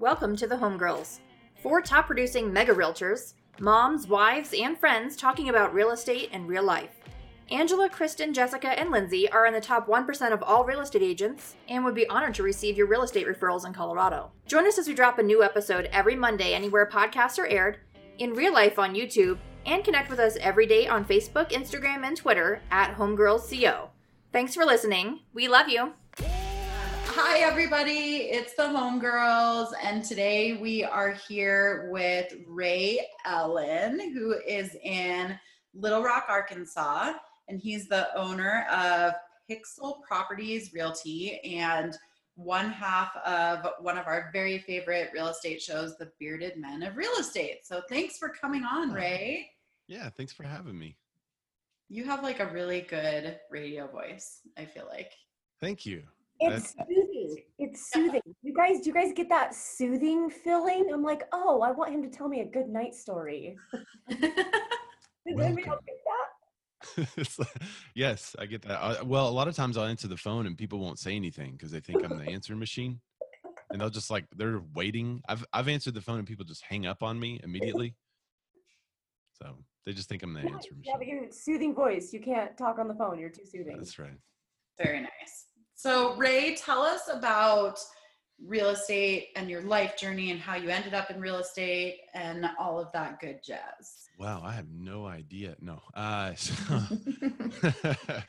Welcome to the Homegirls. Four top producing mega realtors, moms, wives, and friends talking about real estate and real life. Angela, Kristen, Jessica, and Lyndsie are in the top 1% of all real estate agents and would be honored to receive your real estate referrals in Colorado. Join us as we drop a new episode every Monday anywhere podcasts are aired, in real life on YouTube, and connect with us every day on Facebook, Instagram, and Twitter at HomegirlsCO. Thanks for listening. We love you. Hi, everybody. It's the Homegirls, and today we are here with Ray Ellen, who is in Little Rock, Arkansas, and he's the owner of Pixel Properties Realty and one half of one of our very favorite real estate shows, The Bearded Men of Real Estate. So, thanks for coming on, oh, Ray. Yeah, thanks for having me. You have like a really good radio voice, I feel like. Thank you. It's soothing. It's soothing. You guys, do you guys get that soothing feeling? I'm like, oh, I want him to tell me a good night story. Does anybody else get that? It's like- yes, I get that. I, well, a lot of times I'll answer the phone and people won't say anything because they think I'm the answering machine, and they'll just like they're waiting. I've I've answered the phone and people just hang up on me immediately. So they just think I'm the Yeah, answering yeah, but machine. your soothing voice. You can't talk on the phone. You're too soothing. That's right. Very nice. So, Ray, tell us about real estate and your life journey and how you ended up in real estate and all of that good jazz. Wow, I have no idea. No. Uh, so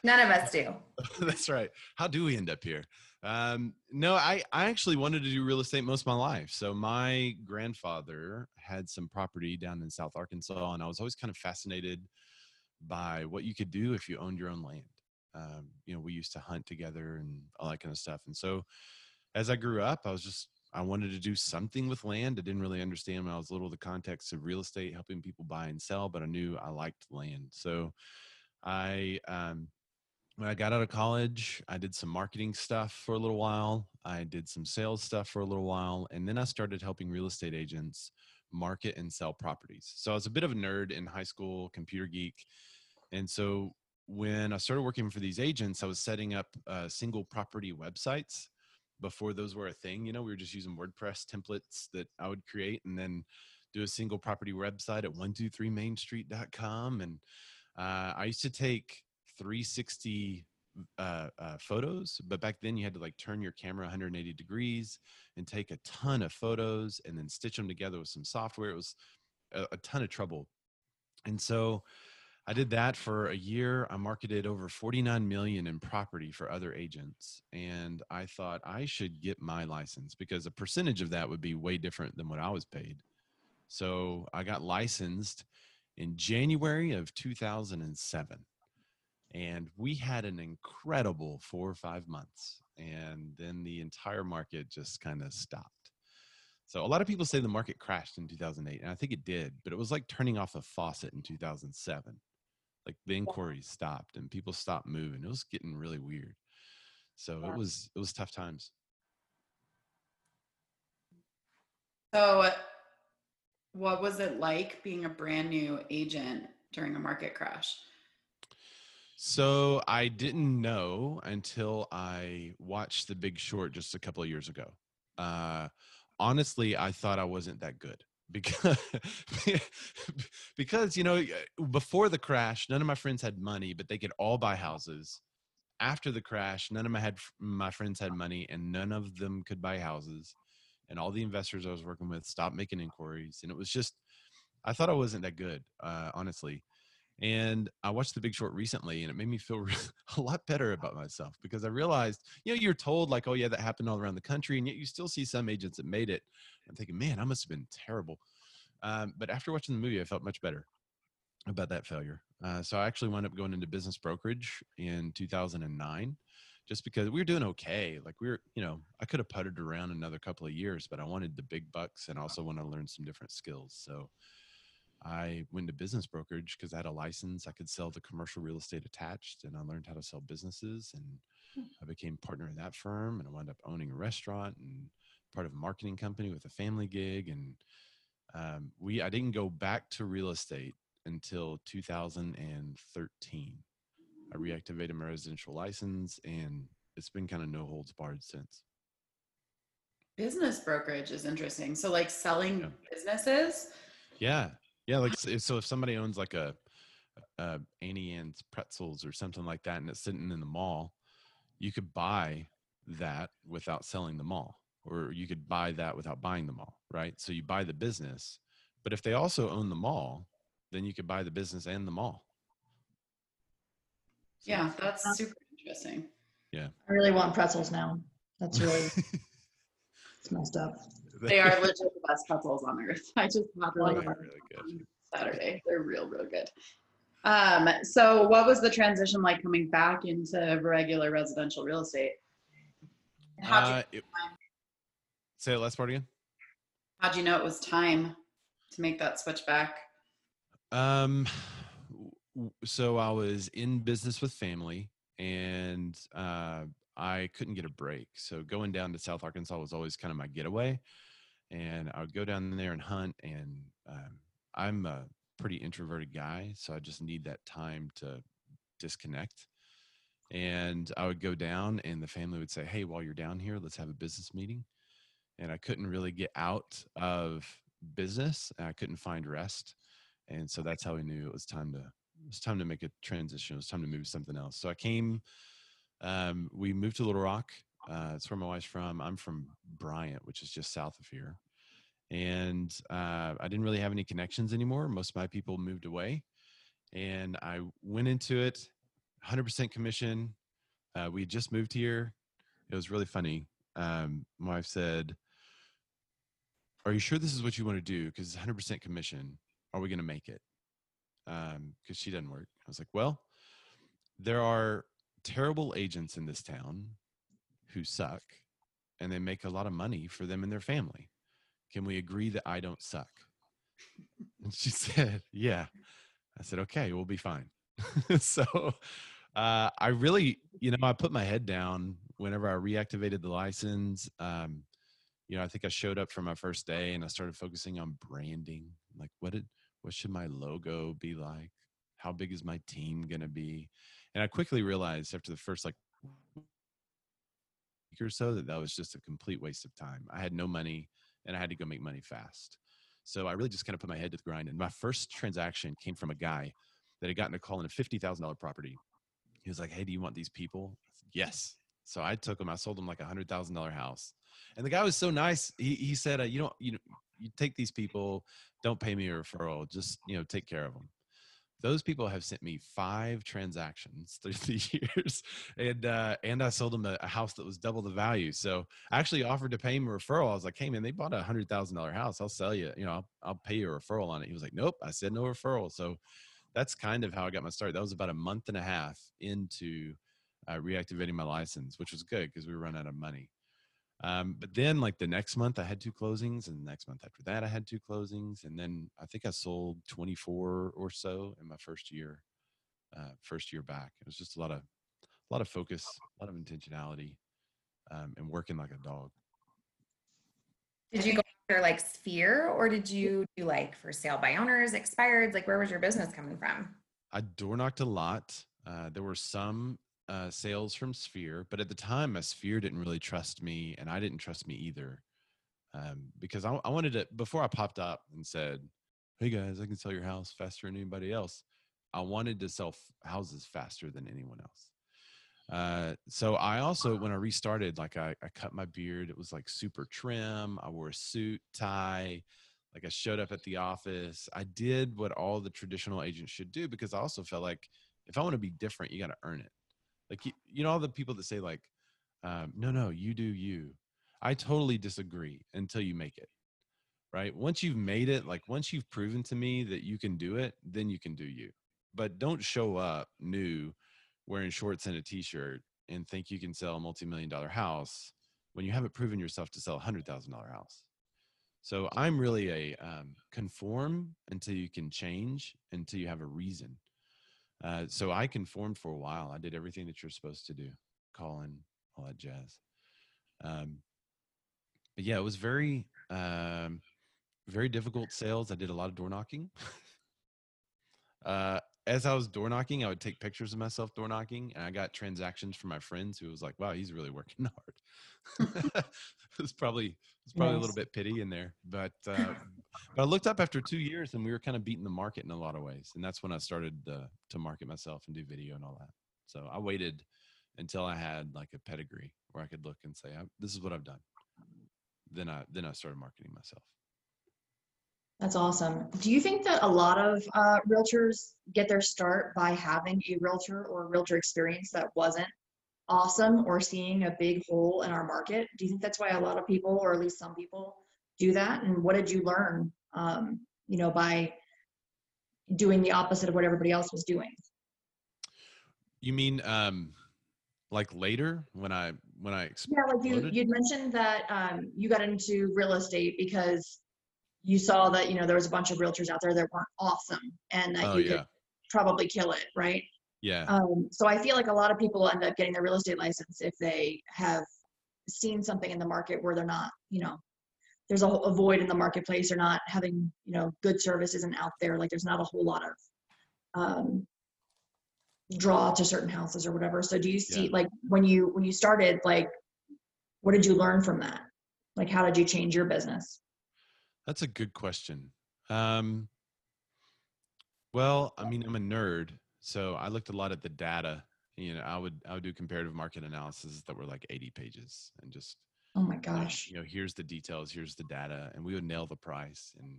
None of us do. That's right. How do we end up here? Um, no, I, I actually wanted to do real estate most of my life. So my grandfather had some property down in South Arkansas, and I was always kind of fascinated by what you could do if you owned your own land. Um, you know, we used to hunt together and all that kind of stuff. And so as I grew up, I was just I wanted to do something with land. I didn't really understand when I was little the context of real estate, helping people buy and sell, but I knew I liked land. So I um, when I got out of college, I did some marketing stuff for a little while. I did some sales stuff for a little while, and then I started helping real estate agents market and sell properties. So I was a bit of a nerd in high school, computer geek, and so when I started working for these agents, I was setting up uh, single property websites before those were a thing. You know, we were just using WordPress templates that I would create and then do a single property website at 123mainstreet.com. And uh, I used to take 360 uh, uh, photos, but back then you had to like turn your camera 180 degrees and take a ton of photos and then stitch them together with some software. It was a, a ton of trouble. And so I did that for a year. I marketed over 49 million in property for other agents. And I thought I should get my license because a percentage of that would be way different than what I was paid. So I got licensed in January of 2007. And we had an incredible four or five months. And then the entire market just kind of stopped. So a lot of people say the market crashed in 2008, and I think it did, but it was like turning off a faucet in 2007 like the inquiries stopped and people stopped moving it was getting really weird. So Yeah. it was it was tough times. So, what was it like being a brand new agent during a market crash? so i didn't know until i watched the big short just a couple of years ago. Uh honestly i thought i wasn't that good because because you know before the crash none of my friends had money but they could all buy houses. After the crash none of my had my friends had money and none of them could buy houses. And all the investors i was working with stopped making inquiries and it was just i thought i wasn't that good uh, honestly. And i watched the big short recently and it made me feel a lot better about myself because i realized you know you're told like oh yeah that happened all around the country and yet you still see some agents that made it i'm thinking man i must have been terrible. Um, but after watching the movie i felt much better about that failure. Uh, so i actually wound up going into business brokerage in 2009 just because we were doing okay. Like we were you know i could have puttered around another couple of years but i wanted the big bucks and also want to learn some different skills. So I went to business brokerage because I had a license. I could sell the commercial real estate attached, and I learned how to sell businesses. And I became partner in that firm, and I wound up owning a restaurant and part of a marketing company with a family gig. And um, we, I didn't go back to real estate until 2013. I reactivated my residential license, and it's been kind of no holds barred since. Business brokerage is interesting. So like selling Yeah. businesses. Yeah, yeah. Like so, if somebody owns like a, a Auntie Anne's pretzels or something like that, and it's sitting in the mall, you could buy that without selling the mall, or you could buy that without buying the mall, right? So you buy the business, but if they also own the mall, then you could buy the business and the mall. So- Yeah, that's super interesting. Yeah. I really want pretzels now. That's really it's messed up. They are legit the best pretzels on earth. I just had really, one really good. on Saturday. They're real, real good. Um, so what was the transition like coming back into regular residential real estate? And How'd you, Uh, it- say the last part again. how'd you know it was time to make that switch back? Um, so I was in business with family, and uh, I couldn't get a break. So going down to South Arkansas was always kind of my getaway, and I would go down there and hunt. And um, I'm a pretty introverted guy, so I just need that time to disconnect. And I would go down, and the family would say, "Hey, while you're down here, let's have a business meeting." And I couldn't really get out of business. And I couldn't find rest and so that's how we knew it was time to it was time to make a transition it was time to move something else so i came um, we moved to little rock uh, that's where my wife's from i'm from bryant which is just south of here and uh, i didn't really have any connections anymore most of my people moved away and i went into it 100% commission uh, we just moved here it was really funny um, my wife said are you sure this is what you want to do because it's 100% commission are we going to make it? Um, because she doesn't work. I was like, well, there are terrible agents in this town who suck and they make a lot of money for them and their family. Can we agree that I don't suck? And she said, yeah. I said, okay, we'll be fine. so uh, I really, you know, I put my head down whenever I reactivated the license. Um, you know, I think I showed up for my first day and I started focusing on branding. Like, what did, what should my logo be like? How big is my team going to be? And I quickly realized after the first like week or so that that was just a complete waste of time. I had no money and I had to go make money fast. So I really just kind of put my head to the grind. And my first transaction came from a guy that had gotten a call in a $50,000 property. He was like, Hey, do you want these people? Said, yes. So I took him, I sold him like a hundred thousand dollar house. And the guy was so nice. He, he said, uh, you don't, you you take these people, don't pay me a referral, just, you know, take care of them. Those people have sent me five transactions through the years, and uh, and I sold them a, a house that was double the value. So I actually offered to pay him a referral. I was like, "Hey man, they bought a hundred thousand dollar house. I'll sell you. You know, I'll, I'll pay you a referral on it." He was like, "Nope." I said no referral. So that's kind of how I got my start. That was about a month and a half into uh, reactivating my license, which was good because we were running out of money. Um, but then, like the next month, I had two closings, and the next month after that, I had two closings, and then I think I sold 24 or so in my first year. Uh, first year back, it was just a lot of, a lot of focus, a lot of intentionality, um, and working like a dog. Did you go after like Sphere or did you do like for sale by owners, expired? Like where was your business coming from? I door knocked a lot. Uh, there were some uh, sales from Sphere, but at the time, my Sphere didn't really trust me, and I didn't trust me either, um, because I, I wanted to. Before I popped up and said, "Hey guys, I can sell your house faster than anybody else," I wanted to sell f- houses faster than anyone else. Uh, so I also, when I restarted, like I, I cut my beard. It was like super trim. I wore a suit, tie. Like I showed up at the office. I did what all the traditional agents should do because I also felt like if I want to be different, you got to earn it. Like you, you know, all the people that say like, um, "No, no, you do you." I totally disagree until you make it. Right? Once you've made it, like once you've proven to me that you can do it, then you can do you. But don't show up new wearing shorts and a t-shirt and think you can sell a multi-million dollar house when you haven't proven yourself to sell a hundred thousand dollar house. So I'm really a um, conform until you can change, until you have a reason. Uh, so I conformed for a while. I did everything that you're supposed to do, calling, all that jazz. Um, but yeah, it was very, um, very difficult sales. I did a lot of door knocking. uh, as I was door knocking, I would take pictures of myself door knocking, and I got transactions from my friends who was like, "Wow, he's really working hard." it was probably It's probably a little bit pity in there, but uh, but I looked up after two years and we were kind of beating the market in a lot of ways, and that's when I started uh, to market myself and do video and all that. So I waited until I had like a pedigree where I could look and say, "This is what I've done." Then I then I started marketing myself. That's awesome. Do you think that a lot of uh, realtors get their start by having a realtor or realtor experience that wasn't awesome or seeing a big hole in our market? Do you think that's why a lot of people, or at least some people, do that? And what did you learn, um, you know, by doing the opposite of what everybody else was doing? You mean um, like later when I when I ex- Yeah, like you you'd mentioned that um, you got into real estate because you saw that you know there was a bunch of realtors out there that weren't awesome and that oh you yeah could probably kill it, right? yeah Um, so I feel like a lot of people end up getting their real estate license if they have seen something in the market where they're not, you know, there's a, a void in the marketplace. They're not having, you know, good service isn't out there. Like there's not a whole lot of um, draw to certain houses or whatever. So do you see Yeah. like when you when you started, like what did you learn from that? Like how did you change your business? That's a good question. Um, well, I mean, I'm a nerd, so I looked a lot at the data. You know, I would I would do comparative market analysis that were like 80 pages and just Oh my gosh. you know, here's the details, here's the data, and we would nail the price. And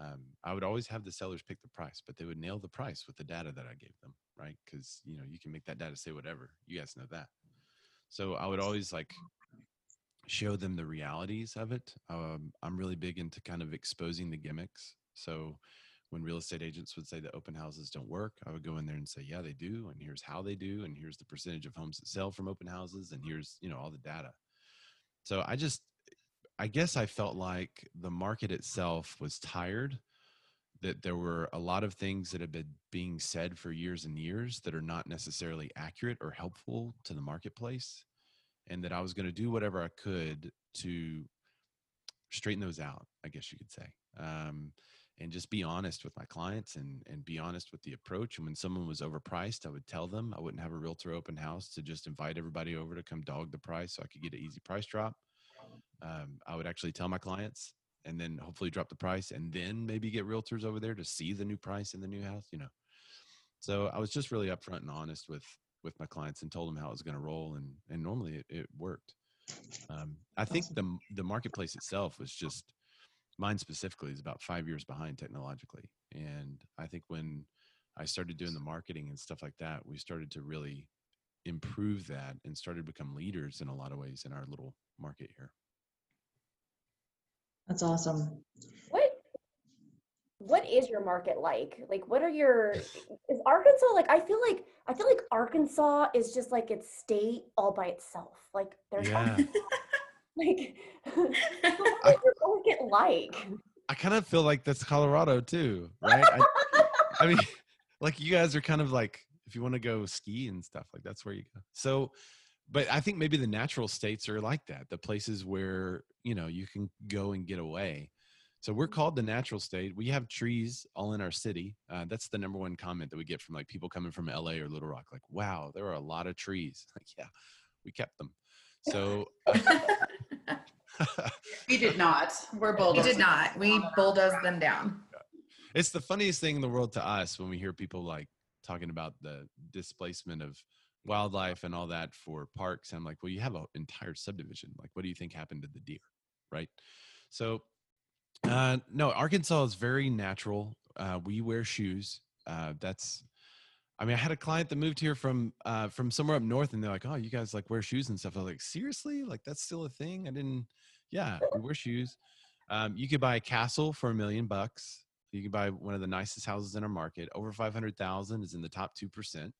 um, I would always have the sellers pick the price, but they would nail the price with the data that I gave them, right? Because you know you can make that data say whatever. You guys know that. So I would always like show them the realities of it. Um, I'm really big into kind of exposing the gimmicks. So when real estate agents would say that open houses don't work, I would go in there and say, yeah, they do, and here's how they do, and here's the percentage of homes that sell from open houses, and here's you know all the data. So I just, I guess I felt like the market itself was tired. That there were a lot of things that have been being said for years and years that are not necessarily accurate or helpful to the marketplace, and that I was going to do whatever I could to straighten those out. I guess you could say. Um, and just be honest with my clients and and be honest with the approach and when someone was overpriced i would tell them i wouldn't have a realtor open house to just invite everybody over to come dog the price so i could get an easy price drop um, i would actually tell my clients and then hopefully drop the price and then maybe get realtors over there to see the new price in the new house you know so i was just really upfront and honest with with my clients and told them how it was going to roll and and normally it, it worked um, i think the the marketplace itself was just mine specifically is about five years behind technologically. And I think when I started doing the marketing and stuff like that, we started to really improve that and started to become leaders in a lot of ways in our little market here. That's awesome. What what is your market like? Like what are your is Arkansas like I feel like I feel like Arkansas is just like its state all by itself. Like there's Yeah. like what is your market like? I kind of feel like that's Colorado too, right? I, I mean, like you guys are kind of like, if you want to go ski and stuff, like that's where you go. So, but I think maybe the natural states are like that, the places where, you know, you can go and get away. So we're called the natural state. We have trees all in our city. Uh, that's the number one comment that we get from like people coming from LA or Little Rock. Like, wow, there are a lot of trees. Like, yeah, we kept them. So We did not. We're bulldozed. We did not. We bulldozed them down. it's the funniest thing in the world to us when we hear people like talking about the displacement of wildlife and all that for parks. I'm like, well, you have an entire subdivision. Like, what do you think happened to the deer? Right. So, uh, no, Arkansas is very natural. Uh, we wear shoes. Uh, that's, I mean, I had a client that moved here from uh, from somewhere up north, and they're like, "Oh, you guys like wear shoes and stuff." I was like, "Seriously? Like that's still a thing?" I didn't. Yeah, we wear shoes. Um, you could buy a castle for a million bucks. You can buy one of the nicest houses in our market. Over five hundred thousand is in the top two percent.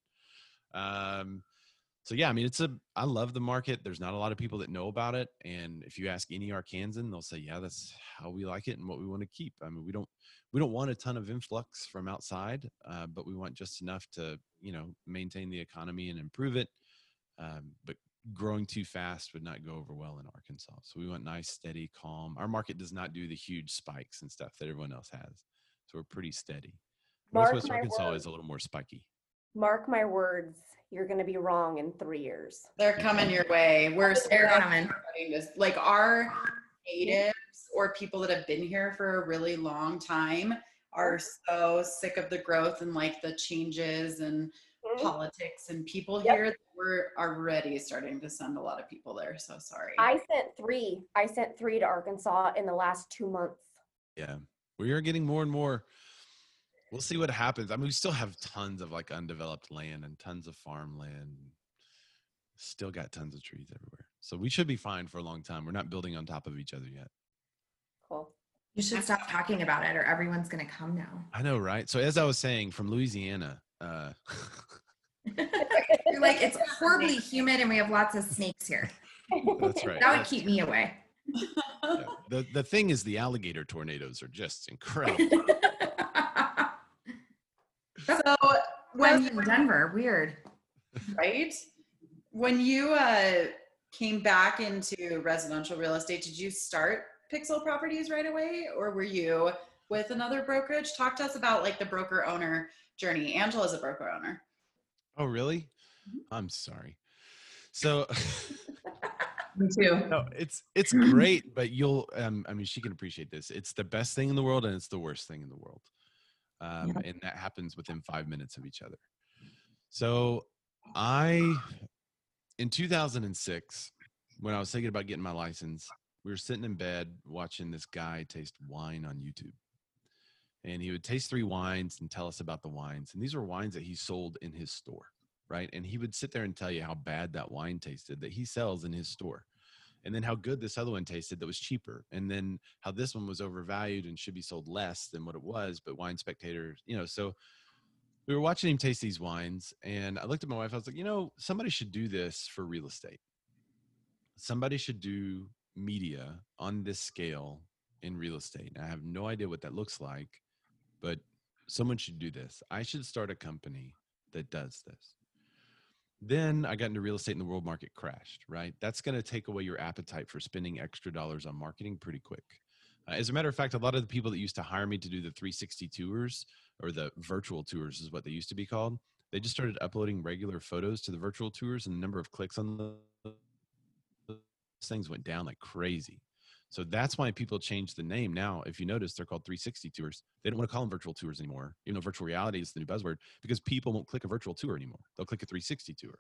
Um, so yeah, I mean, it's a. I love the market. There's not a lot of people that know about it, and if you ask any Arkansan, they'll say, "Yeah, that's how we like it and what we want to keep." I mean, we don't we don't want a ton of influx from outside, uh, but we want just enough to you know maintain the economy and improve it. Um, but growing too fast would not go over well in Arkansas. So we want nice, steady, calm. Our market does not do the huge spikes and stuff that everyone else has. So we're pretty steady. Mark Northwest Arkansas is a little more spiky. Mark my words, you're gonna be wrong in three years. They're coming your way. We're They're coming. Like our natives or people that have been here for a really long time are so sick of the growth and like the changes and Mhm. politics and people Yep. here that we're already starting to send a lot of people there. So sorry. I sent three. I sent three to Arkansas in the last two months. Yeah, we are getting more and more. We'll see what happens. I mean, we still have tons of like undeveloped land and tons of farmland. Still got tons of trees everywhere, so we should be fine for a long time. We're not building on top of each other yet. Cool. You should stop talking about it or everyone's going to come now. I know, right? So as I was saying, from Louisiana, uh, You're like, it's horribly humid and we have lots of snakes here. that's right. That would that's- keep me away. yeah. The the thing is, the alligator tornadoes are just incredible. So When when in Denver, weird. right when you uh, came back into residential real estate, did you start Pixel Properties right away, or were you with another brokerage? Talk to us about like the broker owner journey. Angela's a broker owner. oh, really? Mm-hmm. I'm sorry. So. Me too. no it's it's great but you'll um i mean she can appreciate this it's the best thing in the world and it's the worst thing in the world um and that happens within five minutes of each other so i in 2006 when i was thinking about getting my license we were sitting in bed watching this guy taste wine on youtube and he would taste three wines and tell us about the wines and these were wines that he sold in his store right? And he would sit there and tell you how bad that wine tasted that he sells in his store. And then how good this other one tasted that was cheaper. And then how this one was overvalued and should be sold less than what it was, but wine spectators, you know, so we were watching him taste these wines and I looked at my wife, I was like, you know, somebody should do this for real estate. Somebody should do media on this scale in real estate. I have no idea what that looks like, but someone should do this. I should start a company that does this then I got into real estate and the world market crashed, right? That's going to take away your appetite for spending extra dollars on marketing pretty quick. Uh, as a matter of fact, a lot of the people that used to hire me to do the 360 tours or the virtual tours is what they used to be called. They just started uploading regular photos to the virtual tours and the number of clicks on the things went down like crazy. So that's why people change the name. Now, if you notice, they're called 360 tours. They don't want to call them virtual tours anymore, even though virtual reality is the new buzzword, because people won't click a virtual tour anymore. They'll click a 360 tour.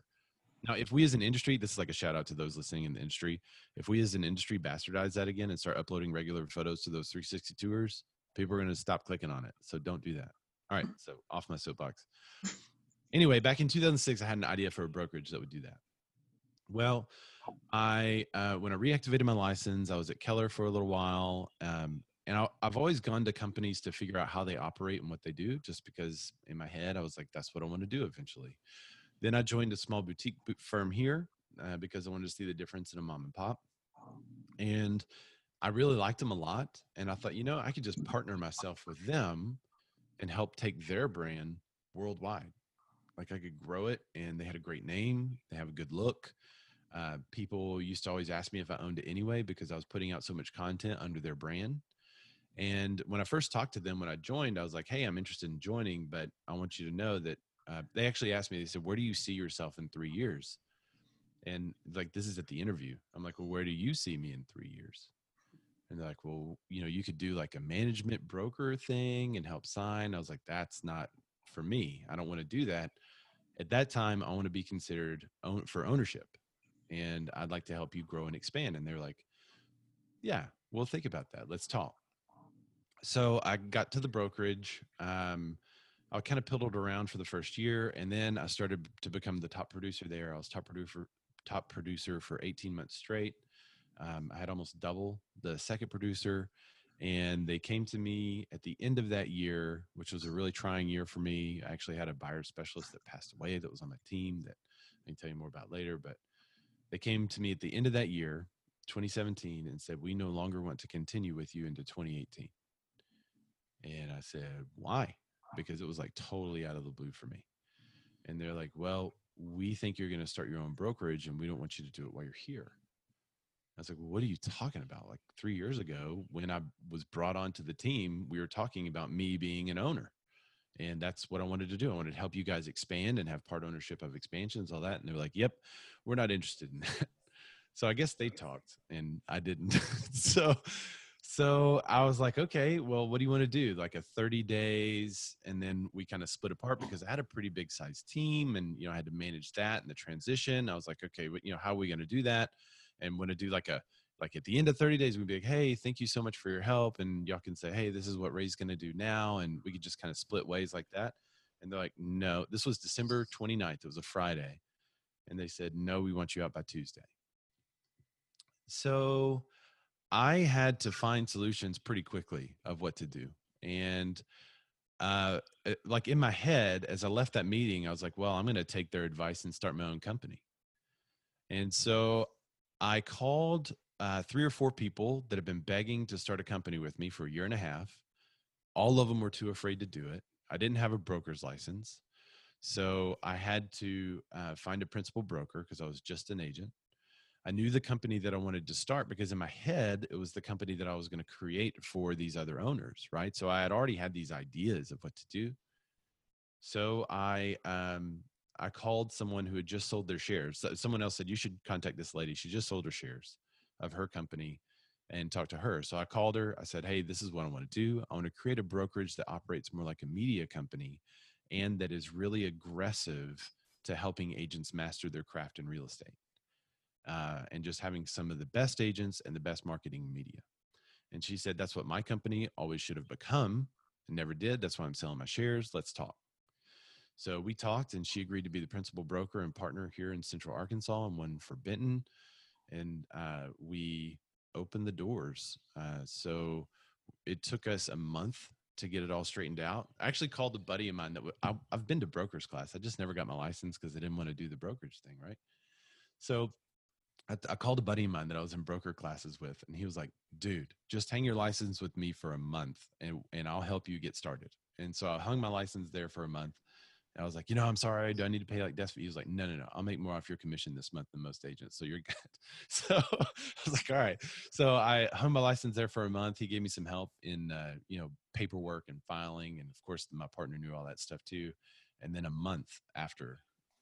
Now, if we as an industry, this is like a shout out to those listening in the industry. If we as an industry bastardize that again and start uploading regular photos to those 360 tours, people are going to stop clicking on it. So don't do that. All right. So off my soapbox. Anyway, back in 2006, I had an idea for a brokerage that would do that. Well, I uh, when I reactivated my license, I was at Keller for a little while, um, and I, I've always gone to companies to figure out how they operate and what they do, just because in my head I was like, that's what I want to do eventually. Then I joined a small boutique bo- firm here uh, because I wanted to see the difference in a mom and pop, and I really liked them a lot. And I thought, you know, I could just partner myself with them and help take their brand worldwide. Like I could grow it, and they had a great name, they have a good look. Uh, people used to always ask me if I owned it anyway because I was putting out so much content under their brand. And when I first talked to them when I joined, I was like, "Hey, I'm interested in joining, but I want you to know that." Uh, they actually asked me. They said, "Where do you see yourself in three years?" And like, this is at the interview. I'm like, "Well, where do you see me in three years?" And they're like, "Well, you know, you could do like a management broker thing and help sign." I was like, "That's not for me. I don't want to do that." At that time, I want to be considered own for ownership and I'd like to help you grow and expand. And they're like, yeah, we'll think about that. Let's talk. So I got to the brokerage. Um, I kind of piddled around for the first year, and then I started to become the top producer there. I was top producer, top producer for 18 months straight. Um, I had almost double the second producer, and they came to me at the end of that year, which was a really trying year for me. I actually had a buyer specialist that passed away that was on my team that I can tell you more about later, but they came to me at the end of that year 2017 and said we no longer want to continue with you into 2018 and i said why? Because it was like totally out of the blue for me. And they're like well we think you're going to start your own brokerage and we don't want you to do it while you're here. I was like well, what are you talking about? Like three years ago when i was brought onto the team we were talking about me being an owner and that's what I wanted to do. I wanted to help you guys expand and have part ownership of expansions, all that. And they were like, "Yep, we're not interested in that." So I guess they talked and I didn't. so so I was like, okay, well, what do you want to do? Like a 30 days. And then we kind of split apart because I had a pretty big size team and, you know, I had to manage that and the transition. I was like, okay, but, you know, how are we going to do that? And want to do like a, like at the end of 30 days, we'd be like, hey, thank you so much for your help. And y'all can say, hey, this is what Ray's going to do now. And we could just kind of split ways like that. And they're like, no, this was December 29th. It was a Friday. And they said, no, we want you out by Tuesday. So I had to find solutions pretty quickly of what to do. And uh, eh, like in my head, as I left that meeting, I was like, well, I'm going to take their advice and start my own company. And so I called uh, three or four people that have been begging to start a company with me for a year and a half. All of them were too afraid to do it. I didn't have a broker's license. So I had to uh, find a principal broker because I was just an agent. I knew the company that I wanted to start because in my head, it was the company that I was going to create for these other owners, right? So I had already had these ideas of what to do. So I, um, I called someone who had just sold their shares. Someone else said, You should contact this lady. She just sold her shares of her company and talk to her. So I called her. I said, Hey, this is what I want to do. I want to create a brokerage that operates more like a media company and that is really aggressive to helping agents master their craft in real estate uh, and just having some of the best agents and the best marketing media. And she said, That's what my company always should have become and never did. That's why I'm selling my shares. Let's talk. So we talked, and she agreed to be the principal broker and partner here in Central Arkansas and one for Benton. And uh, we opened the doors. Uh, so it took us a month to get it all straightened out. I actually called a buddy of mine that w- I, I've been to broker's class. I just never got my license because I didn't want to do the brokerage thing, right? So I, I, called a buddy of mine that I was in broker classes with, and he was like, "Dude, just hang your license with me for a month, and and I'll help you get started." And so I hung my license there for a month. And I was like, "You know, I'm sorry. Do I need to pay like desk fee?" He was like, "No, no, no. I'll make more off your commission this month than most agents, so you're good." So I was like, "All right." So I hung my license there for a month. He gave me some help in uh, you know paperwork and filing, and of course, my partner knew all that stuff too. And then a month after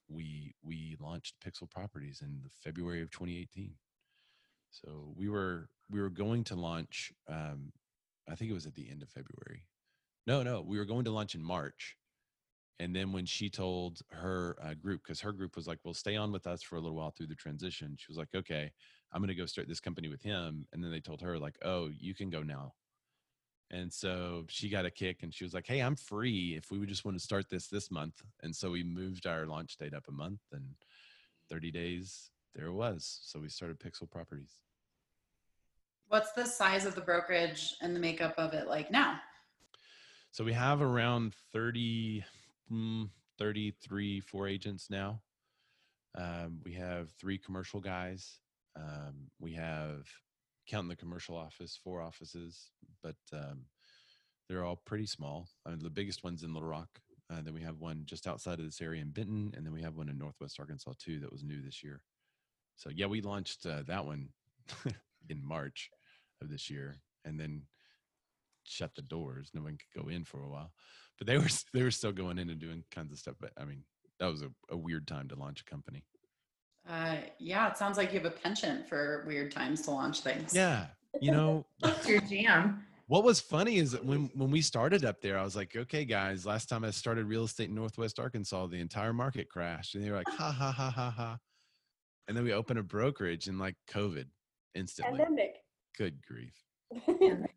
we we launched Pixel Properties in the February of 2018. So we were we were going to launch. Um, I think it was at the end of February. No, no, we were going to launch in March. And then when she told her uh, group, because her group was like, "Well, stay on with us for a little while through the transition," she was like, "Okay, I'm going to go start this company with him." And then they told her like, "Oh, you can go now." And so she got a kick and she was like, Hey, I'm free if we would just want to start this this month. And so we moved our launch date up a month and 30 days, there it was. So we started Pixel Properties. What's the size of the brokerage and the makeup of it like now? So we have around 30, mm, 33, four agents now. Um, we have three commercial guys. Um, we have counting the commercial office, four offices, but um, they're all pretty small. I mean, the biggest one's in Little Rock. Uh, then we have one just outside of this area in Benton, and then we have one in Northwest Arkansas too that was new this year. So yeah, we launched uh, that one in March of this year, and then shut the doors. No one could go in for a while, but they were they were still going in and doing kinds of stuff. But I mean, that was a, a weird time to launch a company. Uh, yeah, it sounds like you have a penchant for weird times to launch things. Yeah, you know, What's your jam? What was funny is that when when we started up there, I was like, "Okay, guys, last time I started real estate in Northwest Arkansas, the entire market crashed," and they were like, "Ha ha ha ha ha," and then we opened a brokerage and like COVID instantly. Pandemic. Good grief.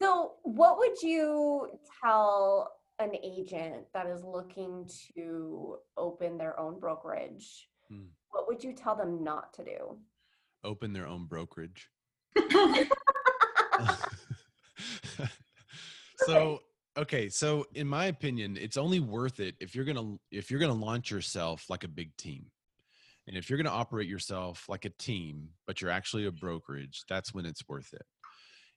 so, what would you tell an agent that is looking to open their own brokerage? Hmm what would you tell them not to do? Open their own brokerage. so okay so in my opinion it's only worth it if you're gonna if you're gonna launch yourself like a big team and if you're gonna operate yourself like a team but you're actually a brokerage that's when it's worth it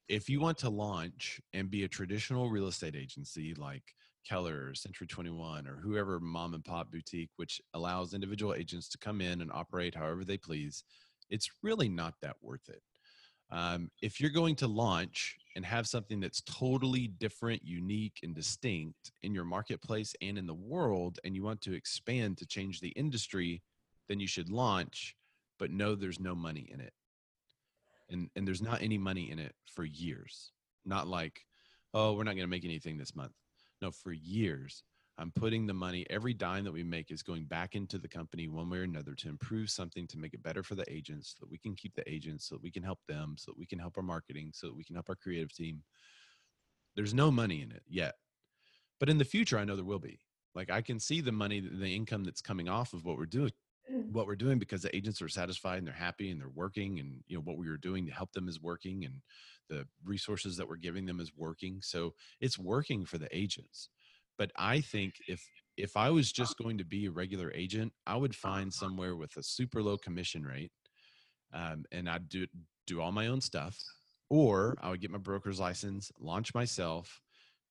if you want to launch and be a traditional real estate agency like Keller or Century 21 or whoever mom and pop boutique, which allows individual agents to come in and operate however they please, it's really not that worth it. Um, if you're going to launch and have something that's totally different, unique, and distinct in your marketplace and in the world, and you want to expand to change the industry, then you should launch, but know there's no money in it. And and there's not any money in it for years not like oh we're not going to make anything this month. No for years i'm putting the money every dime that we make is going back into the company one way or another to improve something to make it better for the agents so that we can keep the agents so that we can help them so that we can help our marketing so that we can help our creative team. There's no money in it yet but in the future i know there will be. Like i can see the money the income that's coming off of what we're doing Mm. what we're doing because the agents are satisfied and they're happy and they're working and you know what we were doing to help them is working and the resources that we're giving them is working. So it's working for the agents. But i think if if i was uh-huh. just going to be a regular agent i would uh-huh. find somewhere with a super low commission rate um, and i'd do do all my own stuff or i would get my broker's license launch myself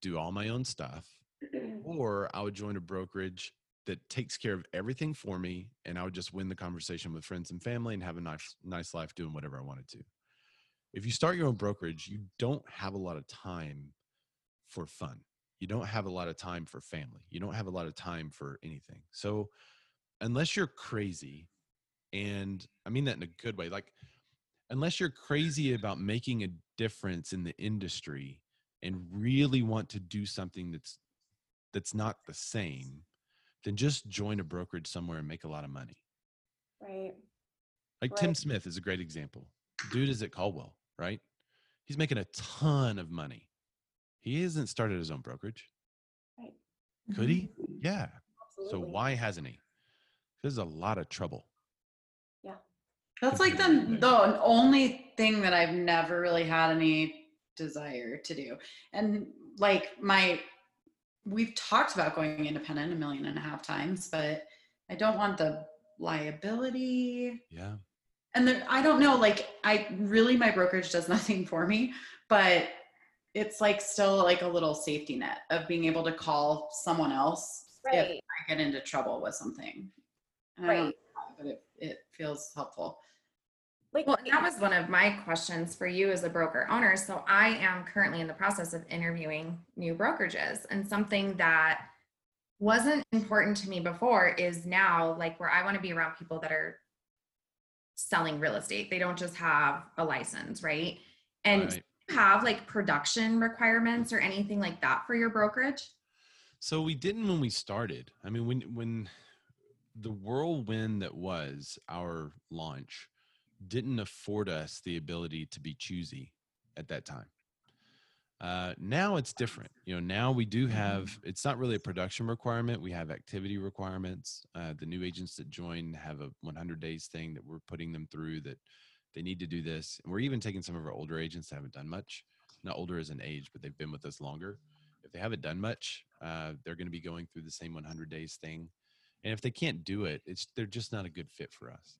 do all my own stuff or i would join a brokerage that takes care of everything for me and I would just win the conversation with friends and family and have a nice nice life doing whatever I wanted to. If you start your own brokerage, you don't have a lot of time for fun. You don't have a lot of time for family. You don't have a lot of time for anything. So unless you're crazy and I mean that in a good way, like unless you're crazy about making a difference in the industry and really want to do something that's that's not the same then just join a brokerage somewhere and make a lot of money. Right. Like Right. Tim Smith is a great example. Dude is at Coldwell, right? He's making a ton of money. He hasn't started his own brokerage. Right. Could mm-hmm. he? Yeah. So why hasn't he? There's a lot of trouble. Yeah. That's like the the only thing that I've never really had any desire to do. And like my we've talked about going independent a million and a half times, but I don't want the liability. Yeah. And then I don't know, like I really my brokerage does nothing for me, but it's like still like a little safety net of being able to call someone else if I get into trouble with something. And I don't Right. know, but it, it feels helpful. Like Well, that was one of my questions for you as a broker owner. So I am currently in the process of interviewing new brokerages and something that wasn't important to me before is now like where I want to be around people that are selling real estate. They don't just have a license, right? And Right. do you have like production requirements or anything like that for your brokerage? So we didn't when we started. I mean, when when the whirlwind that was our launch didn't afford us the ability to be choosy at that time. Uh, now it's different. You know, now we do have. It's not really a production requirement. We have activity requirements. Uh, the new agents that join have a 100 days thing that we're putting them through that they need to do this. And we're even taking some of our older agents that haven't done much. Not older as an age, but they've been with us longer if they haven't done much, uh, they're going to be going through the same 100 days thing. And if they can't do it, it's they're just not a good fit for us.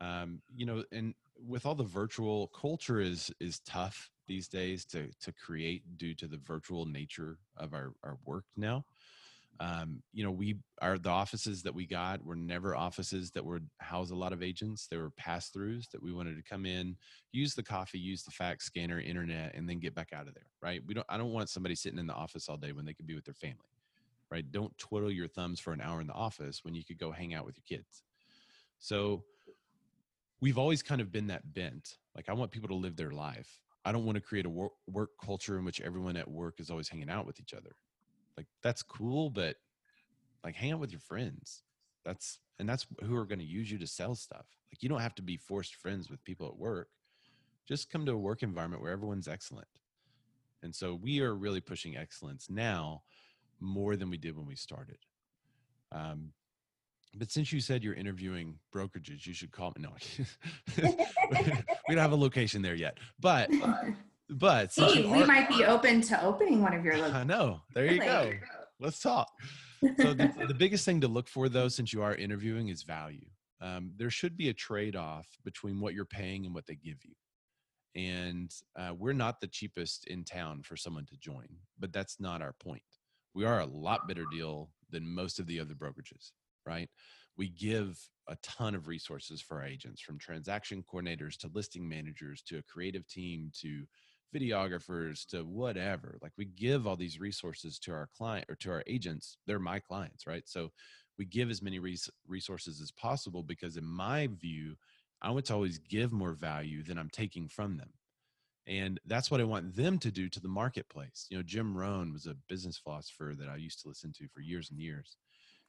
Um, you know, and with all the virtual culture is is tough these days to to create due to the virtual nature of our our work now. Um, you know, we are the offices that we got were never offices that would house a lot of agents. They were pass throughs that we wanted to come in, use the coffee, use the fax scanner, internet, and then get back out of there. Right? We don't. I don't want somebody sitting in the office all day when they could be with their family. Right? Don't twiddle your thumbs for an hour in the office when you could go hang out with your kids. So we've always kind of been that bent. Like I want people to live their life. I don't want to create a work, work culture in which everyone at work is always hanging out with each other. Like that's cool, but like hang out with your friends. That's and that's who are going to use you to sell stuff. Like you don't have to be forced friends with people at work. Just come to a work environment where everyone's excellent. And so we are really pushing excellence now more than we did when we started. Um, but since you said you're interviewing brokerages, you should call me. No, we don't have a location there yet. But but Hey, we are- might be open to opening one of your I know. There you go. Let's talk. So the, the biggest thing to look for, though, since you are interviewing, is value. Um, there should be a trade-off between what you're paying and what they give you. And uh, we're not the cheapest in town for someone to join, but that's not our point. We are a lot better deal than most of the other brokerages, right? We give a ton of resources for our agents, from transaction coordinators to listing managers to a creative team to videographers to whatever like we give all these resources to our client or to our agents they're my clients right so we give as many res- resources as possible because in my view I want to always give more value than I'm taking from them. And that's what I want them to do to the marketplace. You know, Jim Rohn was a business philosopher that I used to listen to for years and years.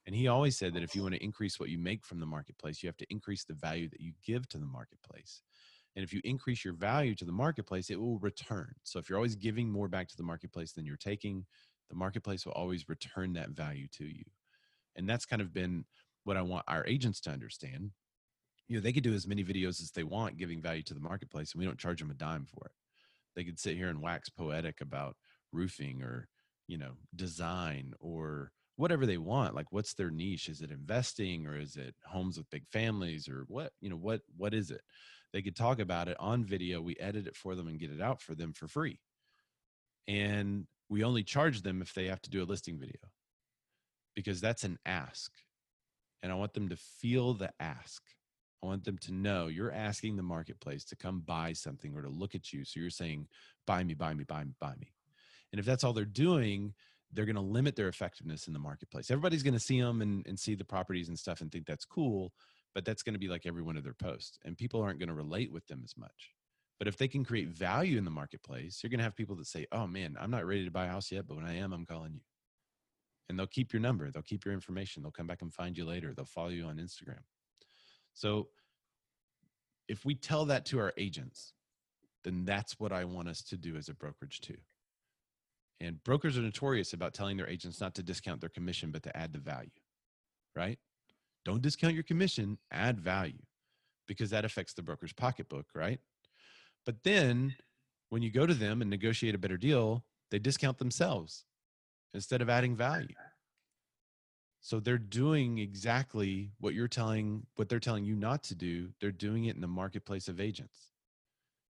And he always said that if you want to increase what you make from the marketplace, you have to increase the value that you give to the marketplace. And if you increase your value to the marketplace, it will return. So if you're always giving more back to the marketplace than you're taking, the marketplace will always return that value to you. And that's kind of been what I want our agents to understand. You know, they could do as many videos as they want giving value to the marketplace, and we don't charge them a dime for it. They could sit here and wax poetic about roofing or, you know, design or whatever they want like what's their niche? Is it investing or is it homes with big families or what you know what what is it? They could talk about it on video we edit it for them and get it out for them for free. And we only charge them if they have to do a listing video. Because that's an ask. And i want them to feel the ask. I want them to know you're asking the marketplace to come buy something or to look at you. So you're saying buy me buy me buy me buy me. And if that's all they're doing they're going to limit their effectiveness in the marketplace. Everybody's going to see them and, and see the properties and stuff and think that's cool, but that's going to be like every one of their posts, and people aren't going to relate with them as much. But if they can create value in the marketplace, you're going to have people that say, "Oh man, I'm not ready to buy a house yet, but when I am, I'm calling you." And they'll keep your number, they'll keep your information, they'll come back and find you later, they'll follow you on Instagram. So if we tell that to our agents, then that's what I want us to do as a brokerage too. And brokers are notorious about telling their agents not to discount their commission, but to add the value, right? Don't discount your commission, add value because that affects the broker's pocketbook, right? But then when you go to them and negotiate a better deal, they discount themselves instead of adding value. So they're doing exactly what you're telling what they're telling you not to do. They're doing it in the marketplace of agents.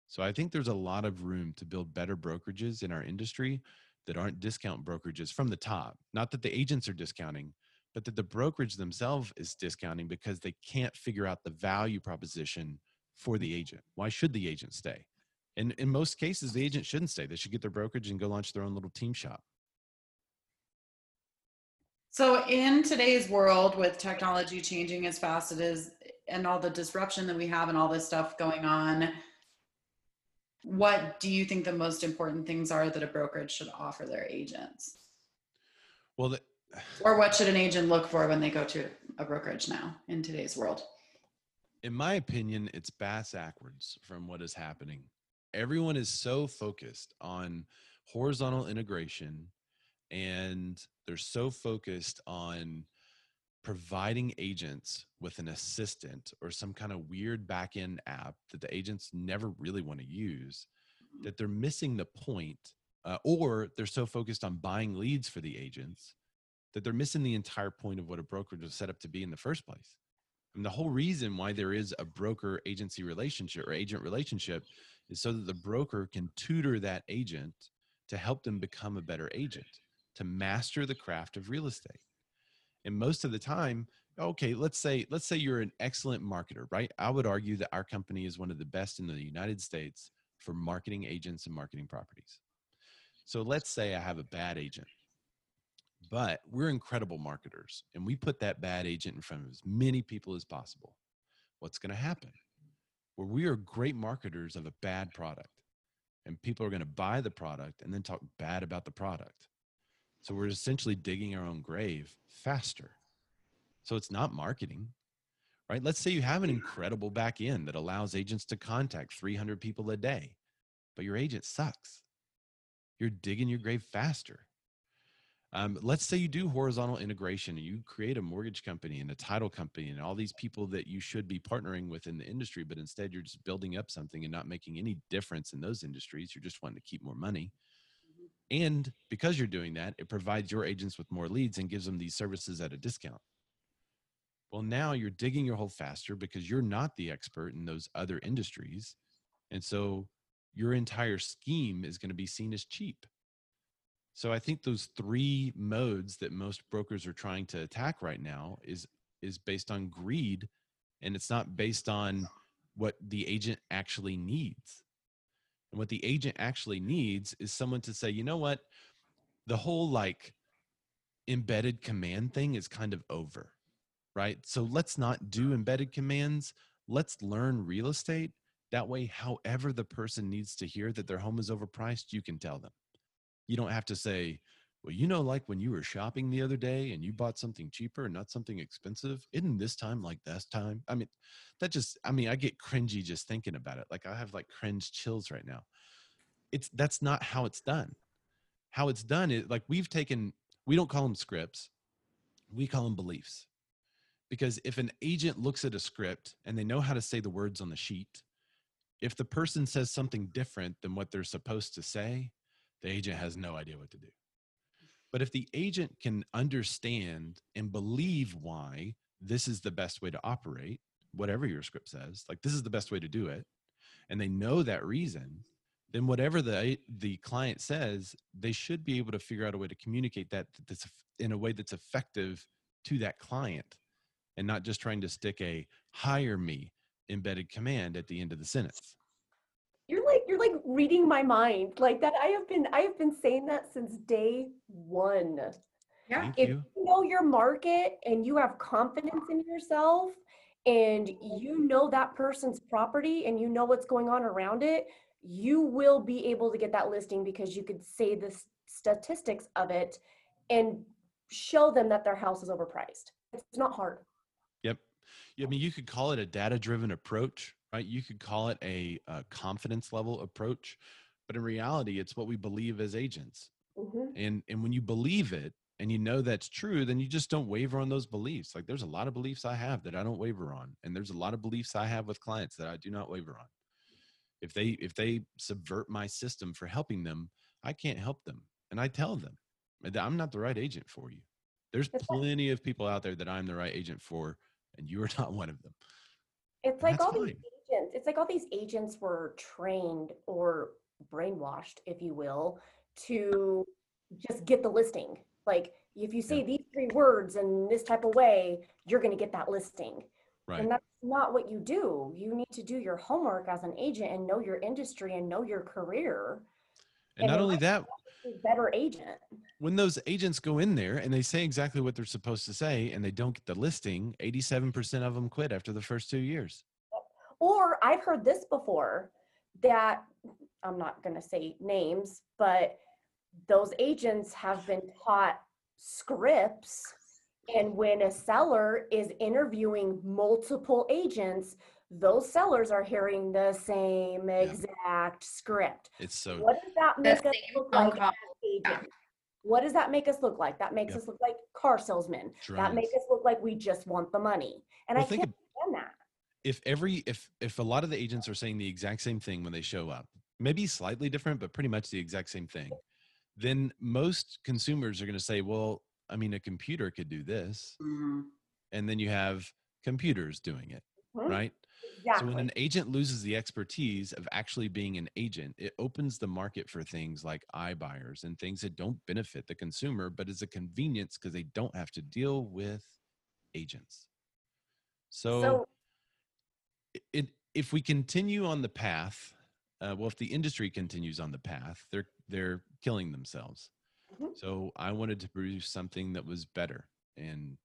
So I think there's a lot of room to build better brokerages in our industry that aren't discount brokerages from the top. Not that the agents are discounting, but that the brokerage themselves is discounting because they can't figure out the value proposition for the agent. Why should the agent stay? And in most cases, the agent shouldn't stay. They should get their brokerage and go launch their own little team shop. So, in today's world, with technology changing as fast as it is, and all the disruption that we have, and all this stuff going on, what do you think the most important things are that a brokerage should offer their agents? Well, the, or what should an agent look for when they go to a brokerage now in today's world? In my opinion, it's bass backwards from what is happening. Everyone is so focused on horizontal integration and they're so focused on providing agents with an assistant or some kind of weird back end app that the agents never really want to use mm-hmm. that they're missing the point uh, or they're so focused on buying leads for the agents that they're missing the entire point of what a brokerage was set up to be in the first place and the whole reason why there is a broker agency relationship or agent relationship is so that the broker can tutor that agent to help them become a better agent to master the craft of real estate and most of the time okay let's say let's say you're an excellent marketer right? I would argue that our company is one of the best in the united states for marketing agents and marketing properties. So let's say i have a bad agent but we're incredible marketers and we put that bad agent in front of as many people as possible. What's going to happen? Well, we are great marketers of a bad product and people are going to buy the product and then talk bad about the product so we're essentially digging our own grave faster. So it's not marketing, right? Let's say you have an incredible back end that allows agents to contact 300 people a day, but your agent sucks. You're digging your grave faster. Um, let's say you do horizontal integration and you create a mortgage company and a title company and all these people that you should be partnering with in the industry, but instead you're just building up something and not making any difference in those industries. You're just wanting to keep more money. And because you're doing that, it provides your agents with more leads and gives them these services at a discount. Well, now you're digging your hole faster because you're not the expert in those other industries. And so your entire scheme is going to be seen as cheap. So I think those three modes that most brokers are trying to attack right now is is based on greed and it's not based on what the agent actually needs. And what the agent actually needs is someone to say, you know what? The whole like embedded command thing is kind of over, right? So let's not do embedded commands. let's learn real estate. That way, however the person needs to hear that their home is overpriced, you can tell them. You don't have to say, well, you know, like when you were shopping the other day and you bought something cheaper and not something expensive, isn't this time like this time? I mean, that just, I mean, I get cringy just thinking about it. Like I have like cringe chills right now. It's, that's not how it's done. How it's done is like we've taken, we don't call them scripts, we call them beliefs. Because if an agent looks at a script and they know how to say the words on the sheet, if the person says something different than what they're supposed to say, the agent has no idea what to do. But if the agent can understand and believe why this is the best way to operate, whatever your script says, like this is the best way to do it, and they know that reason, then whatever the the client says, they should be able to figure out a way to communicate that that's in a way that's effective to that client, and not just trying to stick a hire me embedded command at the end of the sentence. You're like you're like reading my mind like that. I have been I have been saying that since day one. Yeah. Thank If you. you know your market and you have confidence in yourself and you know that person's property and you know what's going on around it, you will be able to get that listing because you could say the statistics of it and show them that their house is overpriced. It's not hard. Yep. I mean, you could call it a data driven approach, right? You could call it a, a confidence level approach, but in reality, it's what we believe as agents. Mhm. And and when you believe it and you know that's true, then you just don't waver on those beliefs. Like there's a lot of beliefs I have that I don't waver on, and there's a lot of beliefs I have with clients that I do not waver on. If they if they subvert my system for helping them, I can't help them, and I tell them that I'm not the right agent for you. There's right. plenty of people out there that I'm the right agent for, and you are not one of them. It's And like all these fine. Agents, it's like all these agents were trained or brainwashed, if you will, to just get the listing. Like if you say Yeah. these three words in this type of way, you're going to get that listing. Right. And that's not what you do. You need to do your homework as an agent and know your industry and know your career. And not only that, better agent. when those agents go in there and they say exactly what they're supposed to say and they don't get the listing, 87% of them quit after the first two years. Or I've heard this before that I'm not going to say names, but those agents have been taught scripts. And when a seller is interviewing multiple agents, those sellers are hearing the same exact script. It's so What does that make us look like as agents? What does that make us look like? That makes Yep. us look like car salesmen. That makes us look like we just want the money. And Well, I think can't stand that. If every if if a lot of the agents are saying the exact same thing when they show up maybe slightly different but pretty much the exact same thing then most consumers are going to say well i mean a computer could do this Mhm. and then you have computers doing it Mhm. right Exactly. so when an agent loses the expertise of actually being an agent it opens the market for things like buyers and things that don't benefit the consumer but is a convenience because they don't have to deal with agents so so it if we continue on the path uh, well if the industry continues on the path they're they're killing themselves. Mhm. so i wanted to produce something that was better and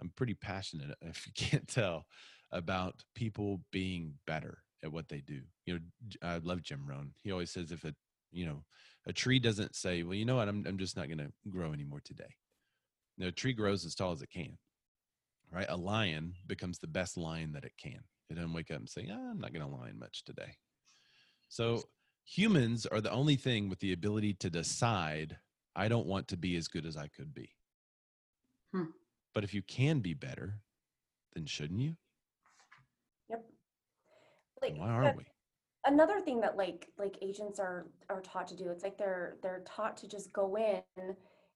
i'm pretty passionate if you can't tell about people being better at what they do. You know I love jim rohn. He always says if a you know a tree doesn't say well you know what? I'm, I'm just not going to grow anymore today no, a tree grows as tall as it can right? A lion becomes the best lion that it can it doesn't wake up and say ah, i'm not going to line much today so humans are the only thing with the ability to decide i don't want to be as good as i could be Hmm. but if you can be better then shouldn't you Yep. Like why are that- we another thing that like like agents are are taught to do, it's like they're they're taught to just go in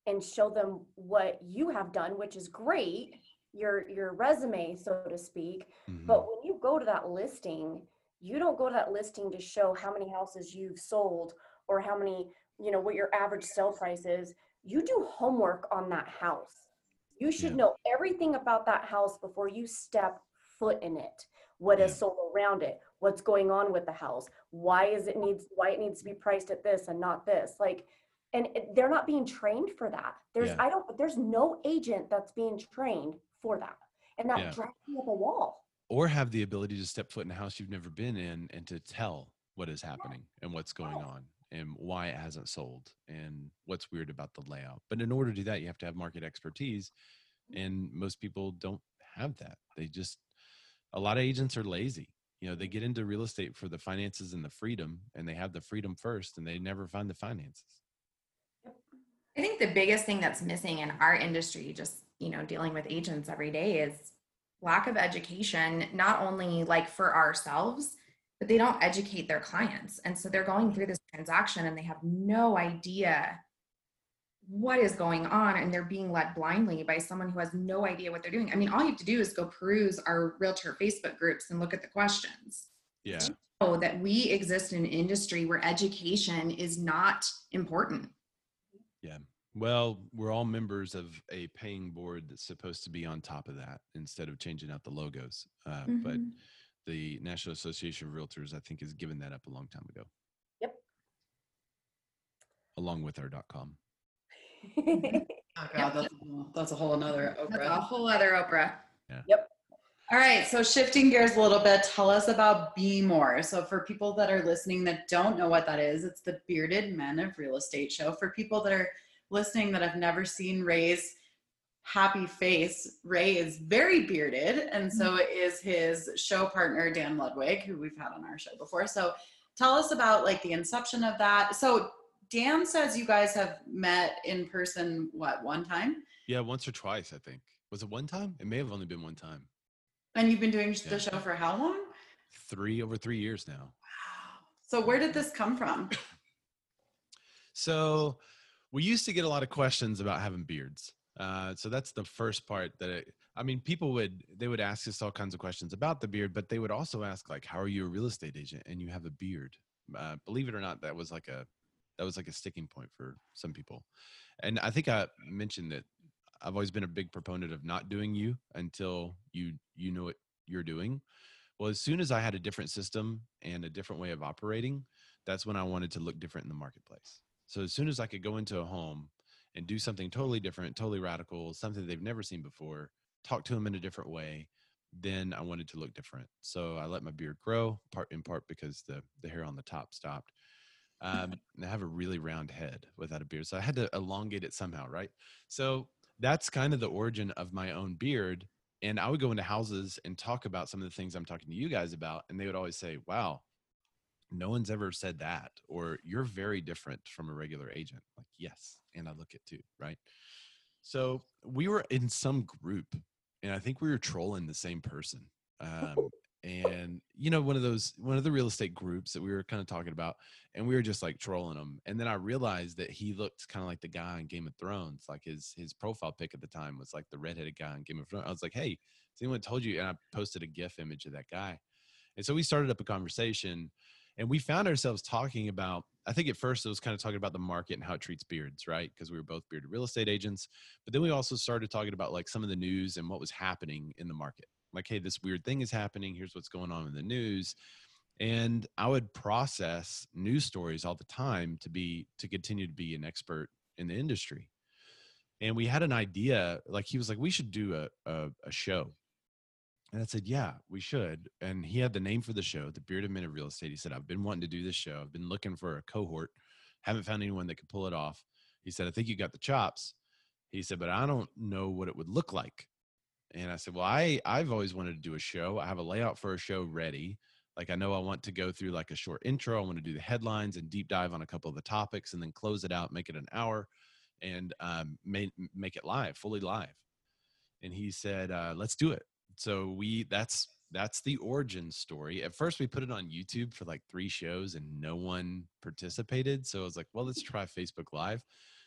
and show them what you have done, which is great, your your resume, so to speak. Mhm. But when you go to that listing, you don't go to that listing to show how many houses you've sold or how many, you know, what your average sale price is. You do homework on that house. You should Yeah. know everything about that house before you step foot in it. What is Yeah. sold around it? What's going on with the house? Why is it needs why it needs to be priced at this and not this? Like and it, they're not being trained for that. There's Yeah. I don't there's no agent that's being trained for that. And that drives me up a wall. Or have the ability to step foot in a house you've never been in and to tell what is happening and what's going oh. on and why it hasn't sold and what's weird about the layout. But in order to do that, you have to have market expertise. And most people don't have that. They just, a lot of agents are lazy. You know, they get into real estate for the finances and the freedom, and they have the freedom first, and they never find the finances. I think the biggest thing that's missing in our industry, just you know, dealing with agents every day, is lack of education. Not only like for ourselves, but they don't educate their clients, and so they're going through this transaction and they have no idea what is going on, and they're being led blindly by someone who has no idea what they're doing. I mean, all you have to do is go peruse our realtor Facebook groups and look at the questions. Yeah. Know that we exist in an industry where education is not important. Yeah. Well, we're all members of a paying board that's supposed to be on top of that instead of changing out the logos. Uh, But Mhm. the National Association of Realtors, I think, has given that up a long time ago. Yep. Along with our dot .com. Oh God, that's, that's a whole another That's a Oprah. whole other Oprah. Yep. All right, so shifting gears a little bit, tell us about BMORE. So for people that are listening that don't know what that is, it's the Bearded Men of Real Estate show. For people that are listening that have never seen Ray's happy face, Ray is very bearded, and so mm-hmm. is his show partner Dan Ludwig, who we've had on our show before. So tell us about like the inception of that. So Dan says you guys have met in person what one time, Yeah, once or twice, I think. Was it one time? It may have only been one time. and you've been doing Yeah. the show for how long? Three over three years now. Wow. So where did this come from? So we used to get a lot of questions about having beards. Uh, so that's the first part that it, I mean, people would they would ask us all kinds of questions about the beard, but they would also ask like, "How are you a real estate agent and you have a beard?" Uh, believe it or not, that was like a that was like a sticking point for some people. And I think I mentioned that I've always been a big proponent of not doing you until you you know what you're doing. Well, as soon as I had a different system and a different way of operating, that's when I wanted to look different in the marketplace. So as soon as I could go into a home and do something totally different, totally radical, something they've never seen before, talk to them in a different way, then I wanted to look different. So I let my beard grow, part in part because the the hair on the top stopped. Um, and I have a really round head without a beard, so I had to elongate it somehow, right? So that's kind of the origin of my own beard. And I would go into houses and talk about some of the things I'm talking to you guys about, and they would always say, "Wow, no one's ever said that," or "You're very different from a regular agent." Like, yes, and I look it too, right? So we were in some group, and I think we were trolling the same person. Um, and you know, one of those one of the real estate groups that we were kind of talking about, and we were just like trolling him. And then I realized that he looked kind of like the guy on Game of Thrones. Like his his profile pic at the time was like the redheaded guy on Game of Thrones. I was like, hey, has anyone told you? And I posted a GIF image of that guy. And so we started up a conversation and we found ourselves talking about i think at first it was kind of talking about the market and how it treats beards right? Because we were both bearded real estate agents. But then we also started talking about like some of the news and what was happening in the market. Like hey this weird thing is happening. Here's what's going on in the news. And i would process news stories all the time to be to continue to be an expert in the industry. And we had an idea like he was like we should do a, a, a show and I said, Yeah, we should. And he had the name for the show, The Bearded Men of Real Estate. He said, I've been wanting to do this show. I've been looking for a cohort, haven't found anyone that could pull it off. He said, I think you got the chops. He said, but I don't know what it would look like. And I said, Well, I, I've always wanted to do a show. I have a layout for a show ready. Like I know I want to go through like a short intro. I want to do the headlines and deep dive on a couple of the topics and then close it out, make it an hour and um, make, make it live, fully live. And he said, uh, let's do it so we that's that's the origin story. At first we put it on youtube for like three shows and no one participated. So i was like well let's try facebook live.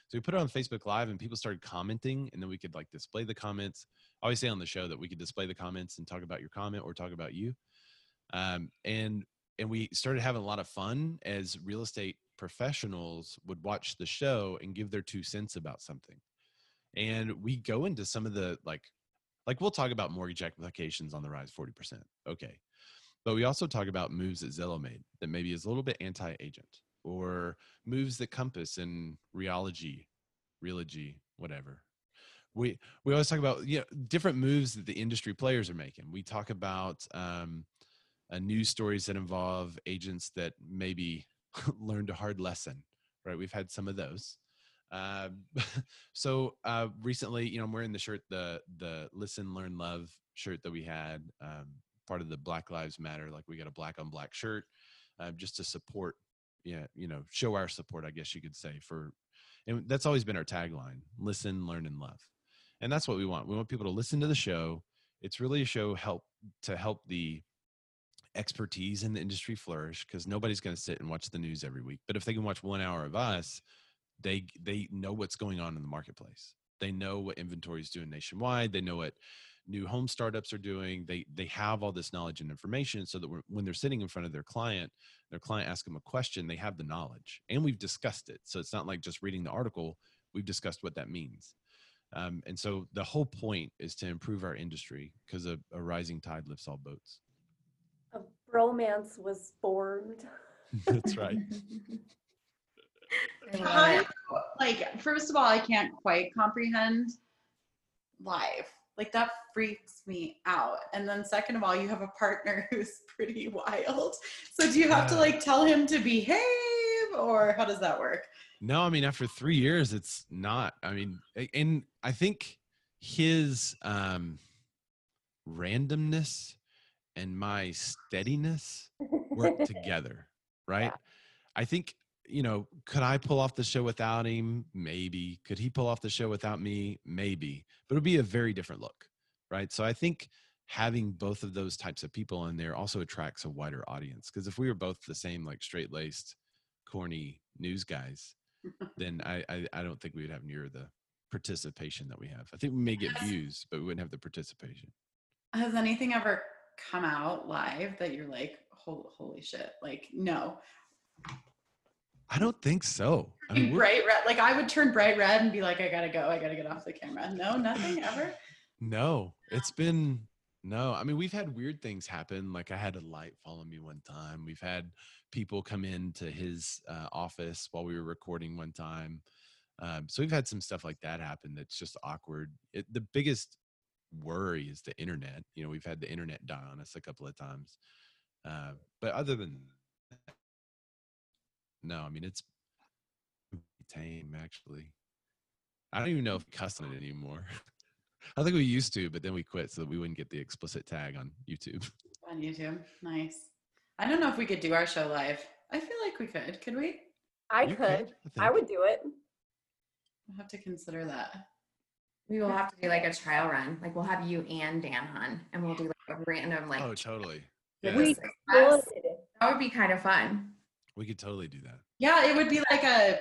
So we put it on facebook live and people started commenting and then we could like display the comments. I always say on the show that we could display the comments and talk about your comment or talk about you. Um, and and we started having a lot of fun as real estate professionals would watch the show and give their two cents about something. And we go into some of the like like we'll talk about mortgage applications on the rise 40%. Okay. But we also talk about moves that Zillow made that maybe is a little bit anti-agent or moves that Compass and Realogy, Realogy, whatever, we we always talk about you know different moves that the industry players are making. We talk about um, uh, news stories that involve agents that maybe learned a hard lesson. Right, we've had some of those. Uh, so uh, recently, you know, I'm wearing the shirt, the the listen, learn, love shirt that we had, um, part of the Black Lives Matter. Like we got a black on black shirt, uh, just to support, yeah, you know, show our support, I guess you could say, for, and that's always been our tagline: listen, learn, and love. And that's what we want. We want people to listen to the show. It's really a show help to help the expertise in the industry flourish because nobody's going to sit and watch the news every week. But if they can watch one hour of us, they they know what's going on in the marketplace. They know what inventory is doing nationwide. They know what new home startups are doing. They they have all this knowledge and information so that when they're sitting in front of their client, their client asks them a question, they have the knowledge, and we've discussed it. So it's not like just reading the article. We've discussed what that means. Um, and so the whole point is to improve our industry because a, a rising tide lifts all boats. A bromance was formed. That's right. How, like, first of all, I can't quite comprehend live. Like, that freaks me out. And then, second of all, you have a partner who's pretty wild. So, do you have to like tell him to behave, or how does that work? No, I mean, after three years, it's not. I mean, and I think his um, randomness and my steadiness work together, right? Yeah. I think you know, could I pull off the show without him? Maybe. Could he pull off the show without me? Maybe. But it'd be a very different look, right? So I think having both of those types of people in there also attracts a wider audience. Because if we were both the same, like straight laced, corny news guys, then I, I, I don't think we would have near the participation that we have. I think we may get views, but we wouldn't have the participation. Has anything ever come out live that you're like, holy, holy shit? Like, no. I don't think so. I mean, bright red. Like I would turn bright red and be like, I gotta go. I gotta get off the camera. No, nothing ever. No, it's been no. I mean, we've had weird things happen. Like I had a light follow me one time. We've had people come into his uh, office while we were recording one time. Um, so we've had some stuff like that happen. That's just awkward. It, the biggest worry is the internet. You know, we've had the internet die on us a couple of times. Uh, but other than no, I mean it's tame actually. I don't even know if we cuss on it anymore. I think we used to, but then we quit so that we wouldn't get the explicit tag on YouTube. On YouTube, nice. I don't know if we could do our show live. I feel like we could. Could we? I you could. could I, I, would do it. I'll have to consider that. We will have to do like a trial run. Like we'll have you and Dan on, and we'll do like a random like. Oh, totally. Yeah. We that would be kind of fun. We could totally do that. Yeah, it would be like a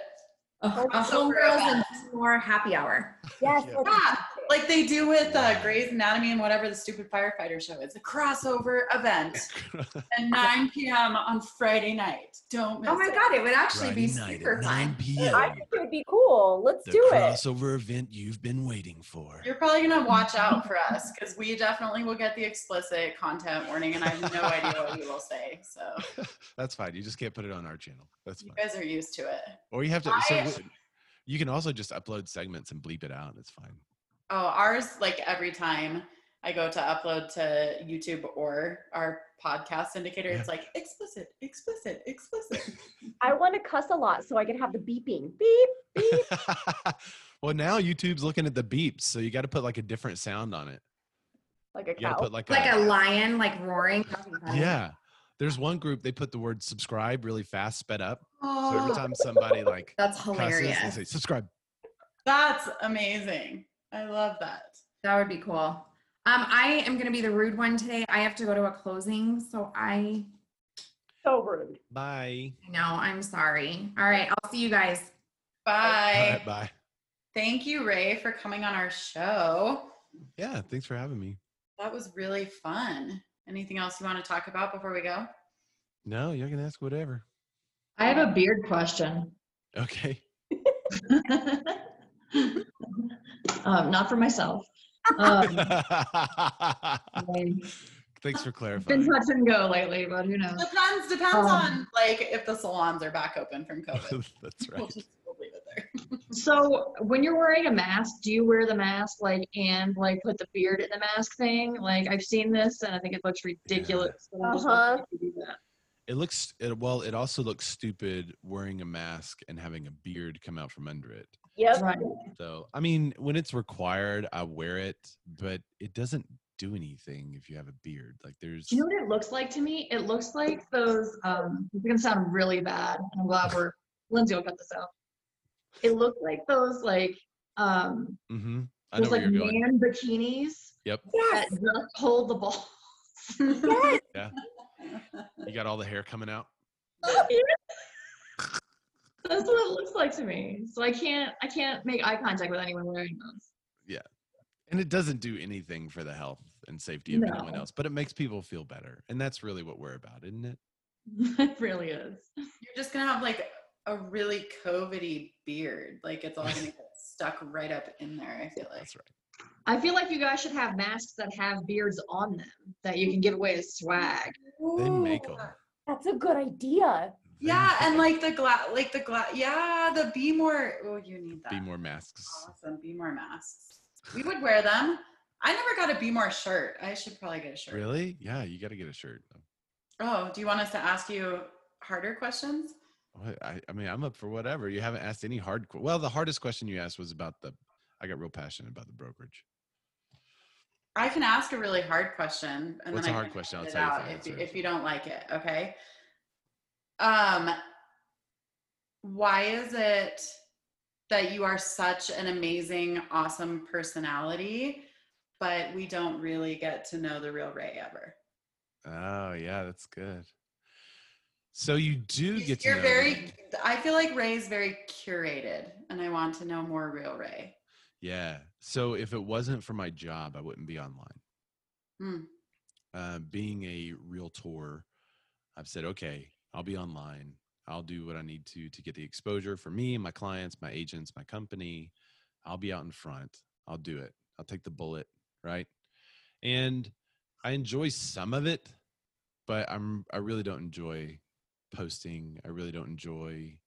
a, a homegirls and more happy hour. Yes, yeah. Like they do with uh, Grey's Anatomy and whatever the stupid firefighter show is. A crossover event at 9 p.m. on Friday night. Don't miss Oh my it. god, it would actually Friday be super fun. I think it would be cool. Let's the do it. crossover event you've been waiting for. You're probably gonna watch out for us because we definitely will get the explicit content warning, and I have no idea what you will say. So that's fine. You just can't put it on our channel. That's fine. You guys are used to it. Or you have to. I, so, you can also just upload segments and bleep it out. It's fine. Oh, ours like every time I go to upload to YouTube or our podcast indicator, it's like explicit, explicit, explicit. I want to cuss a lot so I can have the beeping. Beep, beep. well, now YouTube's looking at the beeps, so you got to put like a different sound on it. Like a cow. Put, like, like a, a, lion, like roaring. Yeah. There's one group they put the word subscribe really fast, sped up. Oh. So every oh. time somebody like that's hilarious, cusses, they say subscribe. That's amazing. I love that. That would be cool. Um, I am gonna be the rude one today. I have to go to a closing, so I. So rude. Bye. No, I'm sorry. All right, I'll see you guys. Bye. Right, bye. Thank you, Ray, for coming on our show. Yeah, thanks for having me. That was really fun. Anything else you want to talk about before we go? No, you can ask whatever. I have a beard question. Okay. um, not for myself. Um, Thanks for clarifying. Been touch and go lately, but who knows? Depends. Depends um, on like if the salons are back open from COVID. That's right. We'll just, we'll leave it there. So when you're wearing a mask, do you wear the mask like and like put the beard in the mask thing? Like I've seen this and I think it looks ridiculous. but I'm Uh-huh. wondering if do that. It looks it, well. It also looks stupid wearing a mask and having a beard come out from under it. Yep. Right. So I mean, when it's required, I wear it, but it doesn't do anything if you have a beard. Like there's you know what it looks like to me? It looks like those. Um, it's gonna sound really bad. I'm glad we're Lyndsie will cut this out. It looked like those like um mm-hmm. I know those where like you're going. man bikinis Yep, that Yes. just hold the ball. Yes. you got all the hair coming out. That's what it looks like to me. So I can't I can't make eye contact with anyone wearing those. Yeah. And it doesn't do anything for the health and safety of anyone else, but it makes people feel better. And that's really what we're about, isn't it? it really is. You're just gonna have like a really COVIDy beard. Like it's all gonna get stuck right up in there. I feel like. That's right. I feel like you guys should have masks that have beards on them that you can give away as swag. They make them. That's a good idea. Yeah, and like the glass, like the glass. Yeah, the BMORE. Oh, you need that. BMORE masks. Awesome. BMORE masks. We would wear them. I never got a BMORE shirt. I should probably get a shirt. Really? Yeah, you got to get a shirt. Oh, do you want us to ask you harder questions? I, I mean, I'm up for whatever. You haven't asked any hard. Well, the hardest question you asked was about the. I got real passionate about the brokerage. I can ask a really hard question, and What's then a I hard question? I'll tell you if out I if, answer you, if you don't like it. Okay. Um, why is it that you are such an amazing, awesome personality, but we don't really get to know the real Ray ever? Oh yeah, that's good. So you do get to You're know very. me. I feel like Ray's very curated, and I want to know more real Ray. Yeah. So if it wasn't for my job, I wouldn't be online. Hmm. Uh, being a realtor, I've said, okay, I'll be online. I'll do what I need to to get the exposure for me, my clients, my agents, my company. I'll be out in front. I'll do it. I'll take the bullet, right? And I enjoy some of it, but I'm I really don't enjoy posting. I really don't enjoy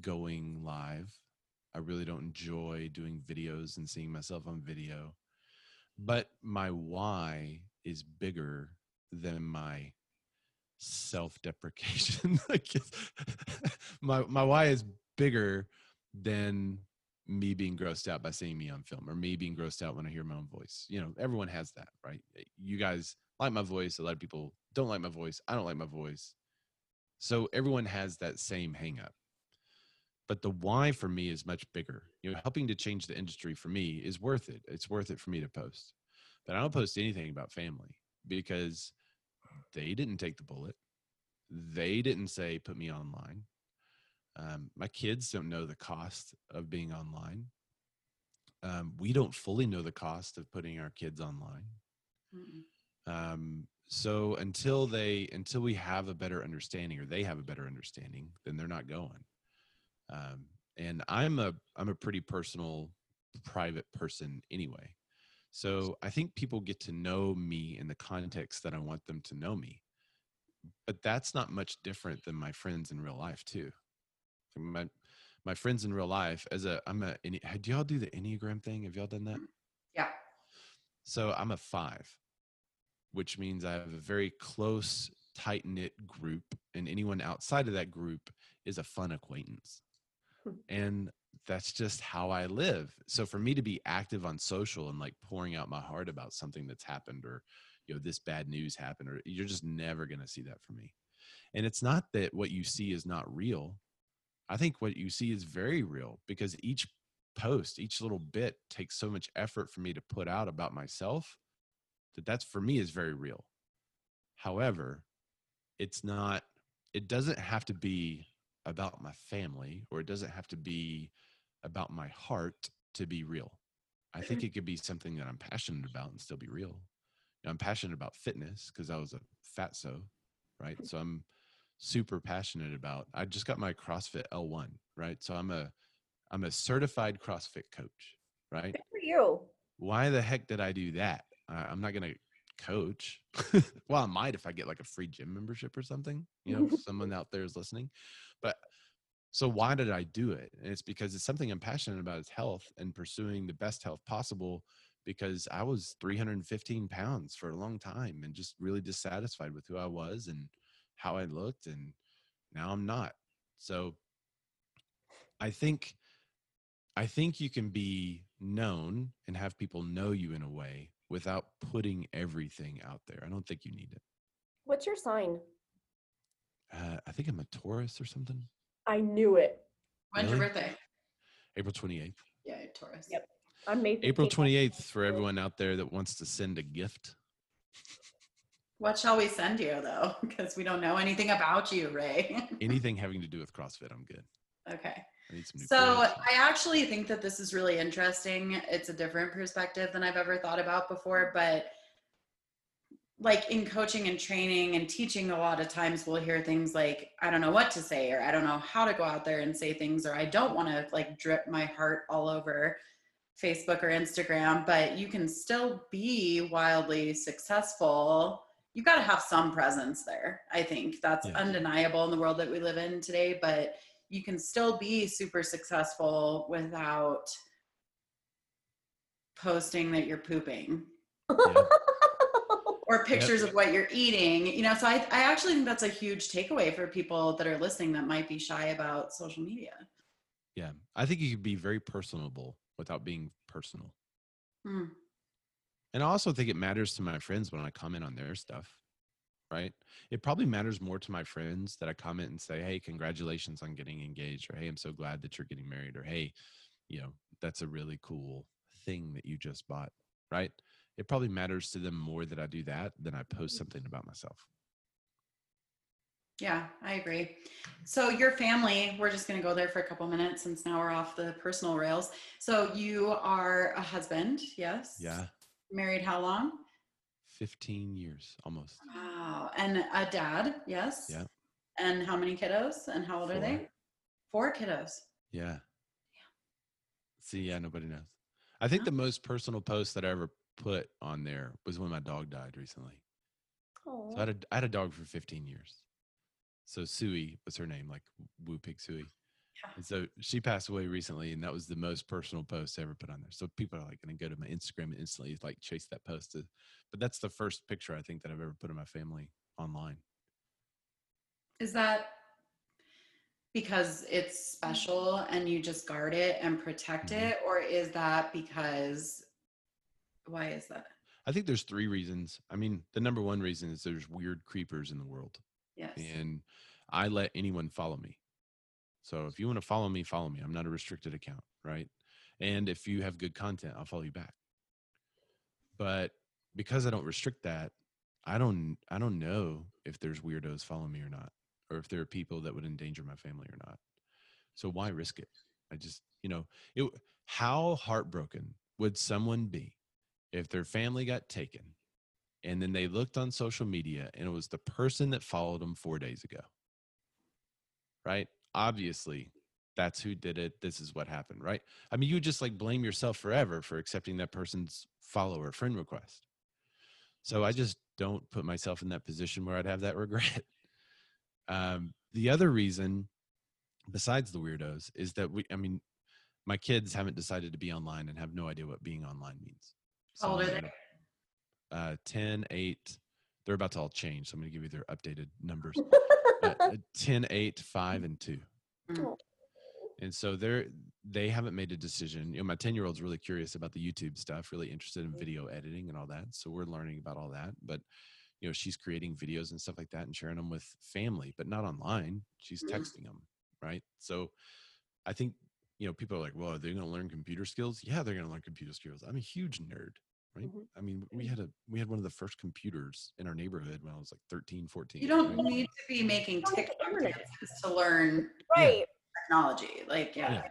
going live. I really don't enjoy doing videos and seeing myself on video. But my why is bigger than my self-deprecation. Guess. my my why is bigger than me being grossed out by seeing me on film or me being grossed out when I hear my own voice. You know, everyone has that, right? Eh, you guys like my voice. A lot of people don't like my voice. I don't like my voice. So everyone has that same hang up but the why for me is much bigger. You know, helping to change the industry for me is worth it. It's worth it for me to post. But I don't post anything about family because they didn't take the bullet. They didn't say put me online. Um, my kids don't know the cost of being online. Um, we don't fully know the cost of putting our kids online. Um, so until they until we have a better understanding or they have a better understanding, then they're not going um, and i'm a i'm a pretty personal private person anyway so i think people get to know me in the context that i want them to know me but that's not much different than my friends in real life too. My my friends in real life as a i'm a any- do y'all do the enneagram thing? Have y'all done that? Mm-hmm. Yeah. so i'm a five which means i have a very close tight knit group and anyone outside of that group is a fun acquaintance. Hmm. And that's just how I live. So for me to be active on social and like pouring out my heart about something that's happened or you know this bad news happened or you're just never going to see that from me. And it's not that what you see is not real. I think what you see is very real because each post, each little bit takes so much effort for me to put out about myself that that's for me is very real. However, it's not it doesn't have to be about my family or it doesn't have to be about my heart to be real. I think mm-hmm. it could be something that I'm passionate about and still be real. You know, I'm passionate about fitness because I was a fatso, right? Mm-hmm. So I'm super passionate about. I just got my CrossFit L1, right? So I'm a I'm a certified CrossFit coach, right? Good for you. Why the heck did I do that? I, I'm not gonna coach. well, I might if I get like a free gym membership or something. You know, if someone out there is listening. But So why did I do it? And it's because it's something I'm passionate about is health and pursuing the best health possible because I was 315 pounds for a long time and just really dissatisfied with who I was and how I looked. And now I'm not. So I think I think you can be known and have people know you in a way without putting everything out there. I don't think you need it. What's your sign? Uh, I think I'm a Taurus or something. I knew it. When's your Really? birthday? April 28th. Yeah, Taurus. Yep. I'm May April 28th for everyone out there that wants to send a gift. What shall we send you though? Because we don't know anything about you, Ray. Anything having to do with CrossFit, I'm good. okay. I need some new So clothes. I actually think that this is really interesting. It's a different perspective than I've ever thought about before, but like in coaching and training and teaching a lot of times we'll hear things like I don't know what to say or I don't know how to go out there and say things or I don't want to like drip my heart all over Facebook or Instagram, but you can still be wildly successful. you've got to have some presence there. I think that's Yeah. undeniable in the world that we live in today, but you can still be super successful without posting that you're pooping Yeah. Or pictures of what you're eating you know so I, I actually think that's a huge takeaway for people that are listening that might be shy about social media Yeah. I think you could be very personable without being personal. Hmm. And I also think it matters to my friends when I comment on their stuff, right? It probably matters more to my friends that I comment and say, hey, congratulations on getting engaged, or hey, I'm so glad that you're getting married, or hey, you know, that's a really cool thing that you just bought, right? It probably matters to them more that I do that than I post mm-hmm. something about myself. yeah i agree so your family we're just going to go there for a couple minutes since now we're off the personal rails so you are a husband yes Yeah. married how long 15 years almost. wow and a dad yes Yeah. and how many kiddos and how old are they four kiddos Yeah. Yeah. See, yeah, nobody knows. I think the most personal post that I ever put on there was when my dog died recently. So I had a, I had a dog for 15 years. So Sooie was her name, like Woo Pig Sooie. Yeah. And so she passed away recently, and that was the most personal post I ever put on there. So people are like going to go to my Instagram and instantly like chase that post. To, but that's the first picture I think that I've ever put of my family online. Is that because it's special and you just guard it and protect Mhm. it? Or is that because, why is that? I think there's three reasons. I mean, the number one reason is there's weird creepers in the world. Yes. and I let anyone follow me. So if you want to follow me, follow me. I'm not a restricted account, right? And if you have good content, I'll follow you back. But because I don't restrict that, I don't I don't know if there's weirdos following me or not, or if there are people that would endanger my family or not. So why risk it? I just, you know, it how heartbroken would someone be if their family got taken and then they looked on social media and it was the person that followed them four days ago. Right? Obviously that's who did it. This is what happened right? I mean you just like blame yourself forever for accepting that person's follower friend request. So i just don't put myself in that position where i'd have that regret. Um, the other reason besides the weirdos is that we i mean my kids haven't decided to be online and have no idea what being online means How old I'm are they? gonna- uh, 10, 8. They're about to all change. So I'm going to give you their updated numbers. But, uh, 10, 8, 5, and 2. Mm. And so they're they haven't made a decision. You know, my 10 year old's really curious about the YouTube stuff, really interested in video editing and all that. So we're learning about all that. But you know, she's creating videos and stuff like that and sharing them with family, but not online. She's Mhm. texting them, right? So I think you know, people are like, well, are they going to learn computer skills? Yeah, they're going to learn computer skills. I'm a huge nerd, right? Mhm. I mean, we had a we had one of the first computers in our neighborhood when I was like 13, 14. You don't right? need to be making It's on the TikTok dances to learn Right. technology. Like, yeah. Yeah.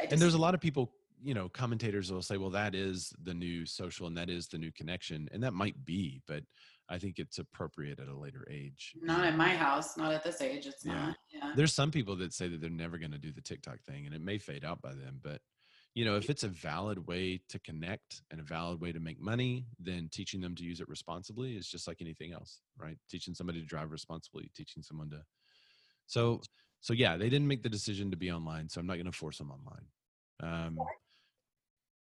I and there's a lot of people you know commentators will say well that is the new social and that is the new connection and that might be but i think it's appropriate at a later age not in my house, not at this age. It's Yeah. not. Yeah. there's some people that say that they're never going to do the tiktok thing and it may fade out by then but you know if it's a valid way to connect and a valid way to make money then teaching them to use it responsibly is just like anything else right teaching somebody to drive responsibly teaching someone to so so yeah, they didn't make the decision to be online, so I'm not going to force them online. Um,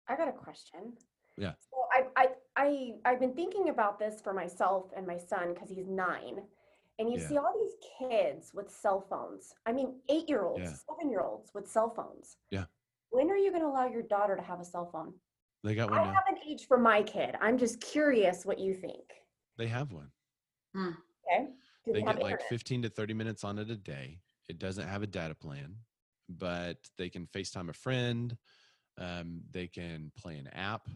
I got a question. Yeah. So I I I I've been thinking about this for myself and my son because he's nine, and you Yeah. see all these kids with cell phones. I mean, eight year olds, Yeah. seven year olds with cell phones. Yeah. When are you going to allow your daughter to have a cell phone? they got one I now. have an age for my kid. I'm just curious what you think. They have one. Okay. Do They have get like 15 to 30 minutes on it a day. It doesn't have a data plan, but they can FaceTime a friend. Um, they can play an app.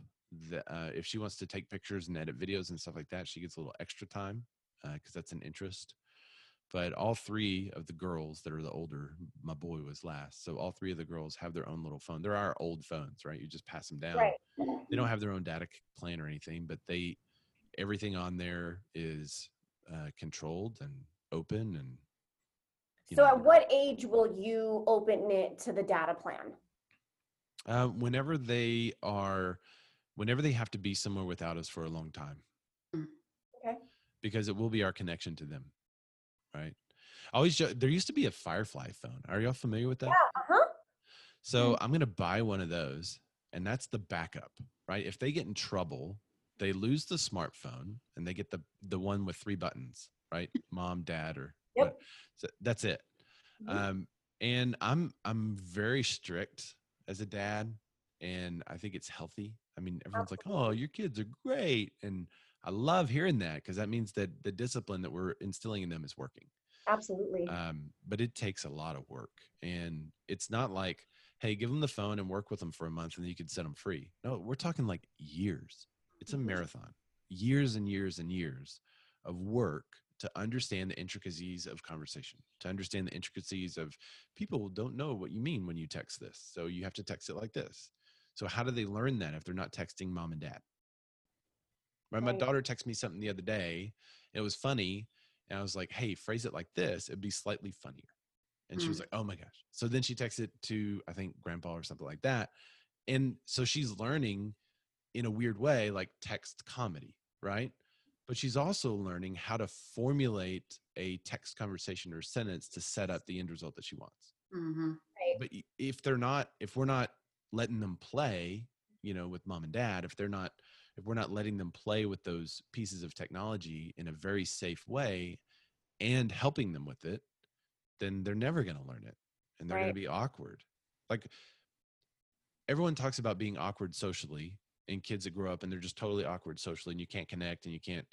That, uh, if she wants to take pictures and edit videos and stuff like that, she gets a little extra time because that's an interest. But all three of the girls that are the older, my boy was last. So all three of the girls have their own little phone. There are old phones, right? You just pass them down. Right. They don't have their own data plan or anything, but they everything on there is uh, controlled and open and So know, at what age will you open it to the data plan? uh, whenever they are whenever they have to be somewhere without us for a long time. Because it will be our connection to them right I always there used to be a firefly phone are y'all familiar with that Yeah. Uh-huh. So I'm going to buy one of those, and that's the backup, right? If they get in trouble, they lose the smartphone and they get the the one with three buttons, right? Mom, dad, or Yep. so that's it. Mhm. Um, and I'm I'm very strict as a dad, and I think it's healthy. I mean, everyone's like, "Oh, your kids are great," and I love hearing that because that means that the discipline that we're instilling in them is working. Absolutely. um, but it takes a lot of work and it's not like hey give them the phone and work with them for a month and then you can set them free. No we're talking like years. It's a Mhm. marathon. Years and years and years of work to understand the intricacies of conversation to understand the intricacies of people don't know what you mean when you text this so you have to text it like this. So how do they learn that if they're not texting mom and dad right my daughter texted me something the other day it was funny and I was like, hey, phrase it like this, it'd be slightly funnier. And she was Mm. like, oh my gosh. So then she texted it to, I think, grandpa or something like that. And so she's learning in a weird way, like text comedy, right? But she's also learning how to formulate a text conversation or sentence to set up the end result that she wants. Mhm. But if they're not, if we're not letting them play, you know, with mom and dad, if they're not, if we're not letting them play with those pieces of technology in a very safe way and helping them with it, then they're never going to learn it and they're going to be awkward. Like everyone talks about being awkward socially and kids that grow up and they're just totally awkward socially and you can't connect and you can't.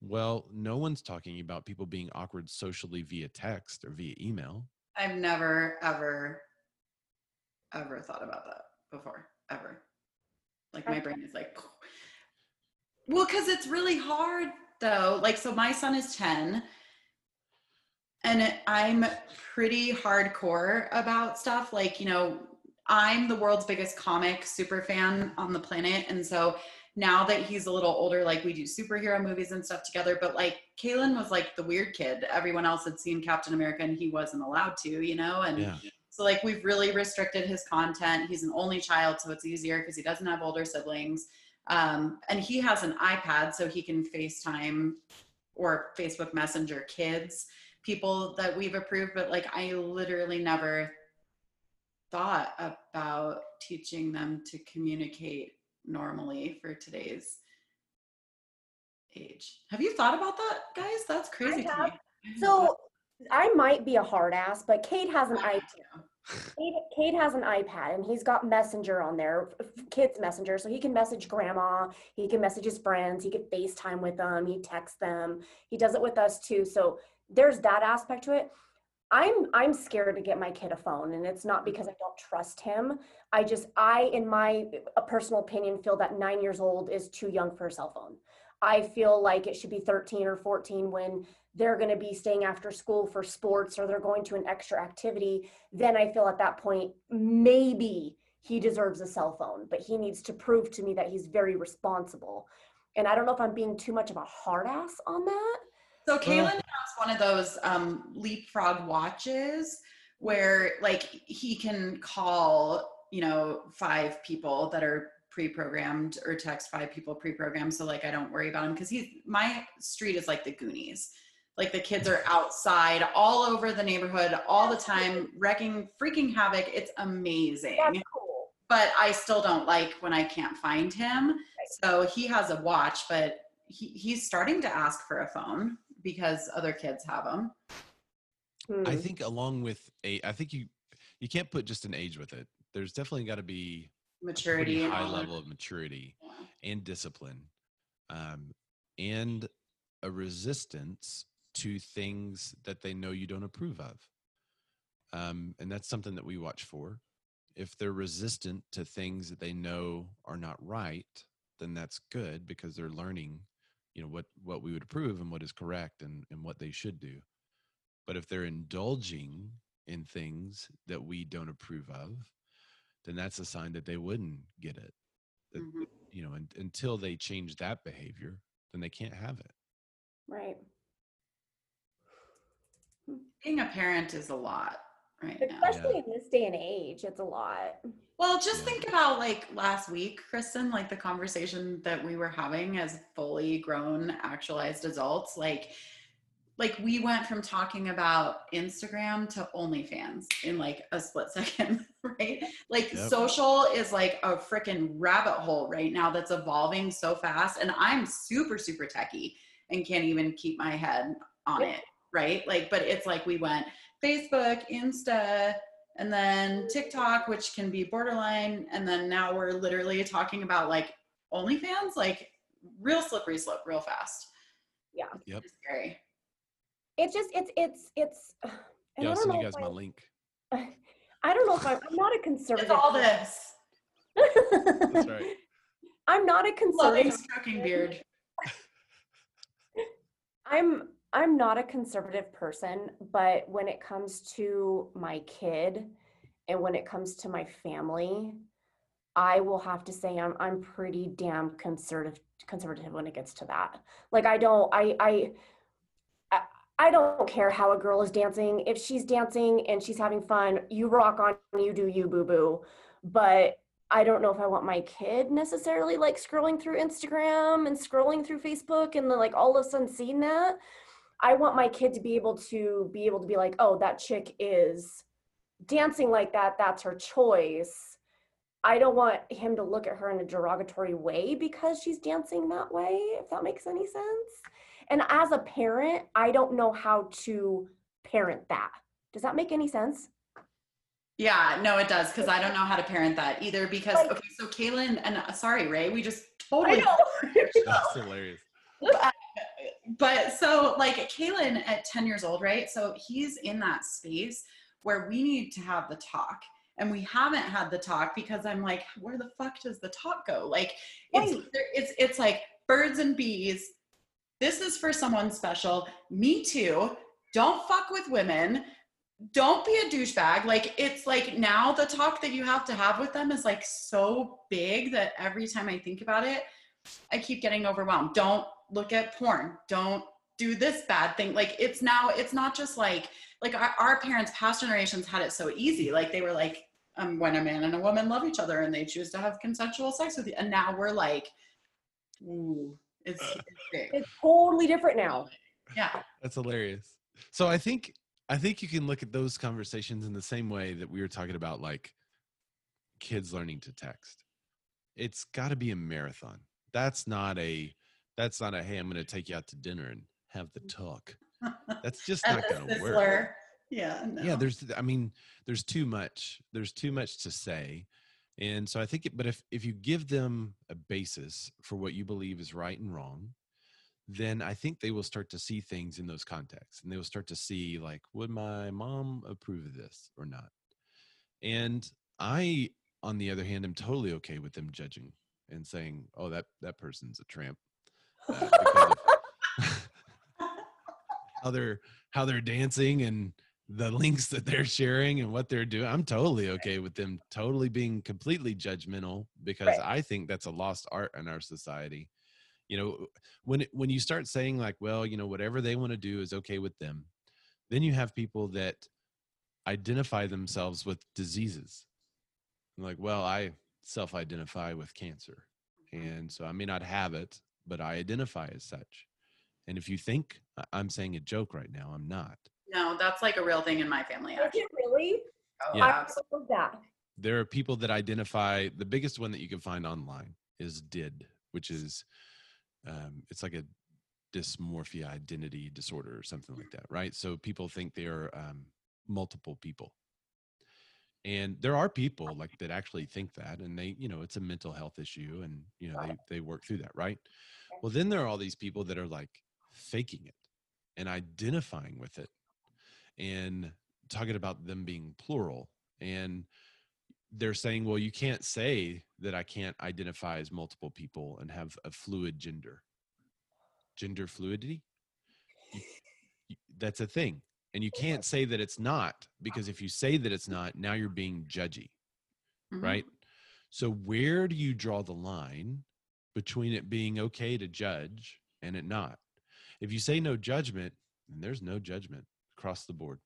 Well, no one's talking about people being awkward socially via text or via email. I've never, ever, ever thought about that before, ever. Like my brain is like, well, because it's really hard though. Like, so my son is 10 and I'm pretty hardcore about stuff. Like, you know, I'm the world's biggest comic super fan on the planet. And so now that he's a little older, like we do superhero movies and stuff together, but like Kalen was like the weird kid. Everyone else had seen Captain America and he wasn't allowed to, you know? And Yeah. so like we've really restricted his content. He's an only child, so it's easier because he doesn't have older siblings. Um, and he has an iPad, so he can FaceTime or Facebook Messenger kids, people that we've approved. But like I literally never thought about teaching them to communicate normally for today's age. Have you thought about that, guys? That's crazy to have. me. I So I might be a hard ass, but Kate has an iPad. Kate, Kate has an iPad and he's got Messenger on there, kids Messenger, so he can message grandma, he can message his friends, he can FaceTime with them, he texts them, he does it with us too. So there's that aspect to it. I'm I'm scared to get my kid a phone, and it's not because I don't trust him. I just I, in my a personal opinion, feel that nine years old is too young for a cell phone. I feel like it should be 13 or 14 when they're going to be staying after school for sports or they're going to an extra activity, then I feel at that point maybe he deserves a cell phone, but he needs to prove to me that he's very responsible. And I don't know if I'm being too much of a hard ass on that. So Kaylin has one of those um, leapfrog watches where like he can call, you know, five people that are pre-programmed or text five people pre-programmed. So like I don't worry about him because he's my street is like the Goonies. Like the kids are outside all over the neighborhood all the time, wrecking freaking havoc. It's amazing. That's cool. But I still don't like when I can't find him. So he has a watch, but he, he's starting to ask for a phone because other kids have them. I Hmm. think along with a, I think you you can't put just an age with it. There's definitely got to be a Maturity. and high level of maturity Yeah. and discipline, um, and a resistance to things that they know you don't approve of. Um, and that's something that we watch for. If they're resistant to things that they know are not right, then that's good because they're learning, you know, what what we would approve and what is correct and and what they should do. But if they're indulging in things that we don't approve of, then that's a sign that they wouldn't get it. That, Mhm. You know, and, until they change that behavior, then they can't have it. Right. Being a parent is a lot right now. Especially in this day and age, it's a lot. Well, just Yeah. think about like last week, Kristen, like the conversation that we were having as fully grown, actualized adults. Like, like we went from talking about Instagram to OnlyFans in like a split second, right? Like Yep. social is like a freaking rabbit hole right now that's evolving so fast. And I'm super, super techie and can't even keep my head on Yep. it, right? Like, but it's like we went Facebook, Insta, and then TikTok, which can be borderline, and then now we're literally talking about like OnlyFans, like real slippery slope, real fast. Yeah. Yep. It's scary. It's just it's it's it's. And Yeah, I I'll don't send know you if guys my I- link. I don't know if I'm. I'm not a conservative. It's all this. That's right. I'm not a Loving conservative. stroking beard. I'm I'm not a conservative person, but when it comes to my kid and when it comes to my family, I will have to say I'm I'm pretty damn conservative conservative when it gets to that. Like I don't I I I- don't care how a girl is dancing. If she's dancing and she's having fun, you rock on, you do you, boo boo. But I don't know if I want my kid necessarily like scrolling through Instagram and scrolling through Facebook and then like all of a sudden seeing that. I want my kid to be able to be able to be like, oh, that chick is dancing like that. That's her choice. I don't want him to look at her in a derogatory way because she's dancing that way, if that makes any sense. And as a parent, I don't know how to parent that. Does that make any sense? Yeah, no, it does because I don't know how to parent that either. Because Like- okay, so Kaylin and uh, sorry, Ray, we just I totally know. That's hilarious. but so like Kaylin at 10 years old, right? So he's in that space where we need to have the talk. And we haven't had the talk because I'm like, where the fuck does the talk go? Like it's Right. it's it's like birds and bees. This is for someone special. Me too. Don't fuck with women. Don't be a douchebag. Like it's like now the talk that you have to have with them is like so big that every time I think about it, I keep getting overwhelmed. Don't look at porn. Don't do this bad thing. Like it's now, it's not just like, like our, our parents, past generations had it so easy. Like they were like, um, when a man and a woman love each other and they choose to have consensual sex with you. And now we're like, ooh, it's, uh, it's. It's totally different now. Yeah. That's hilarious. So I think I think you can look at those conversations in the same way that we were talking about like kids learning to text. It's got to be a marathon. That's not a that's not a hey, I'm going to take you out to dinner and have the talk. That's just And not going to work. Yeah. No. Yeah, there's I mean, there's too much. There's too much to say. And so I think it, but if if you give them a basis for what you believe is right and wrong, then I think they will start to see things in those contexts and they will start to see like would my mom approve of this or not. And I on the other hand am totally okay with them judging and saying, "Oh, that that person's a tramp." Uh, how they're how they're dancing and the links that they're sharing and what they're doing. I'm totally okay with them totally being completely judgmental because Right. I think that's a lost art in our society. You know, when it, when you start saying like, well, you know, whatever they want to do is okay with them, then you have people that identify themselves with diseases. Like, well, I self-identify with cancer, mm-hmm. and so I may not have it, but I identify as such. And if you think I'm saying a joke right now, I'm not. No, that's like a real thing in my family. Is Actually. it really? Oh, Yeah. I absolutely. love that. There are people that identify the biggest one that you can find online is DID, which is um, it's like a dysmorphia identity disorder or something like that, right? So people think they are um, multiple people. And there are people like that actually think that, and they, you know, it's a mental health issue, and you know, they they work through that, right? Well, then there are all these people that are like faking it and identifying with it, and talking about them being plural, and they're saying, well, you can't say that I can't identify as multiple people and have a fluid gender. Gender fluidity? That's a thing. And you can't say that it's not because if you say that it's not, now you're being judgy, Mhm. right? So, where do you draw the line between it being okay to judge and it not? If you say no judgment, then there's no judgment across the board.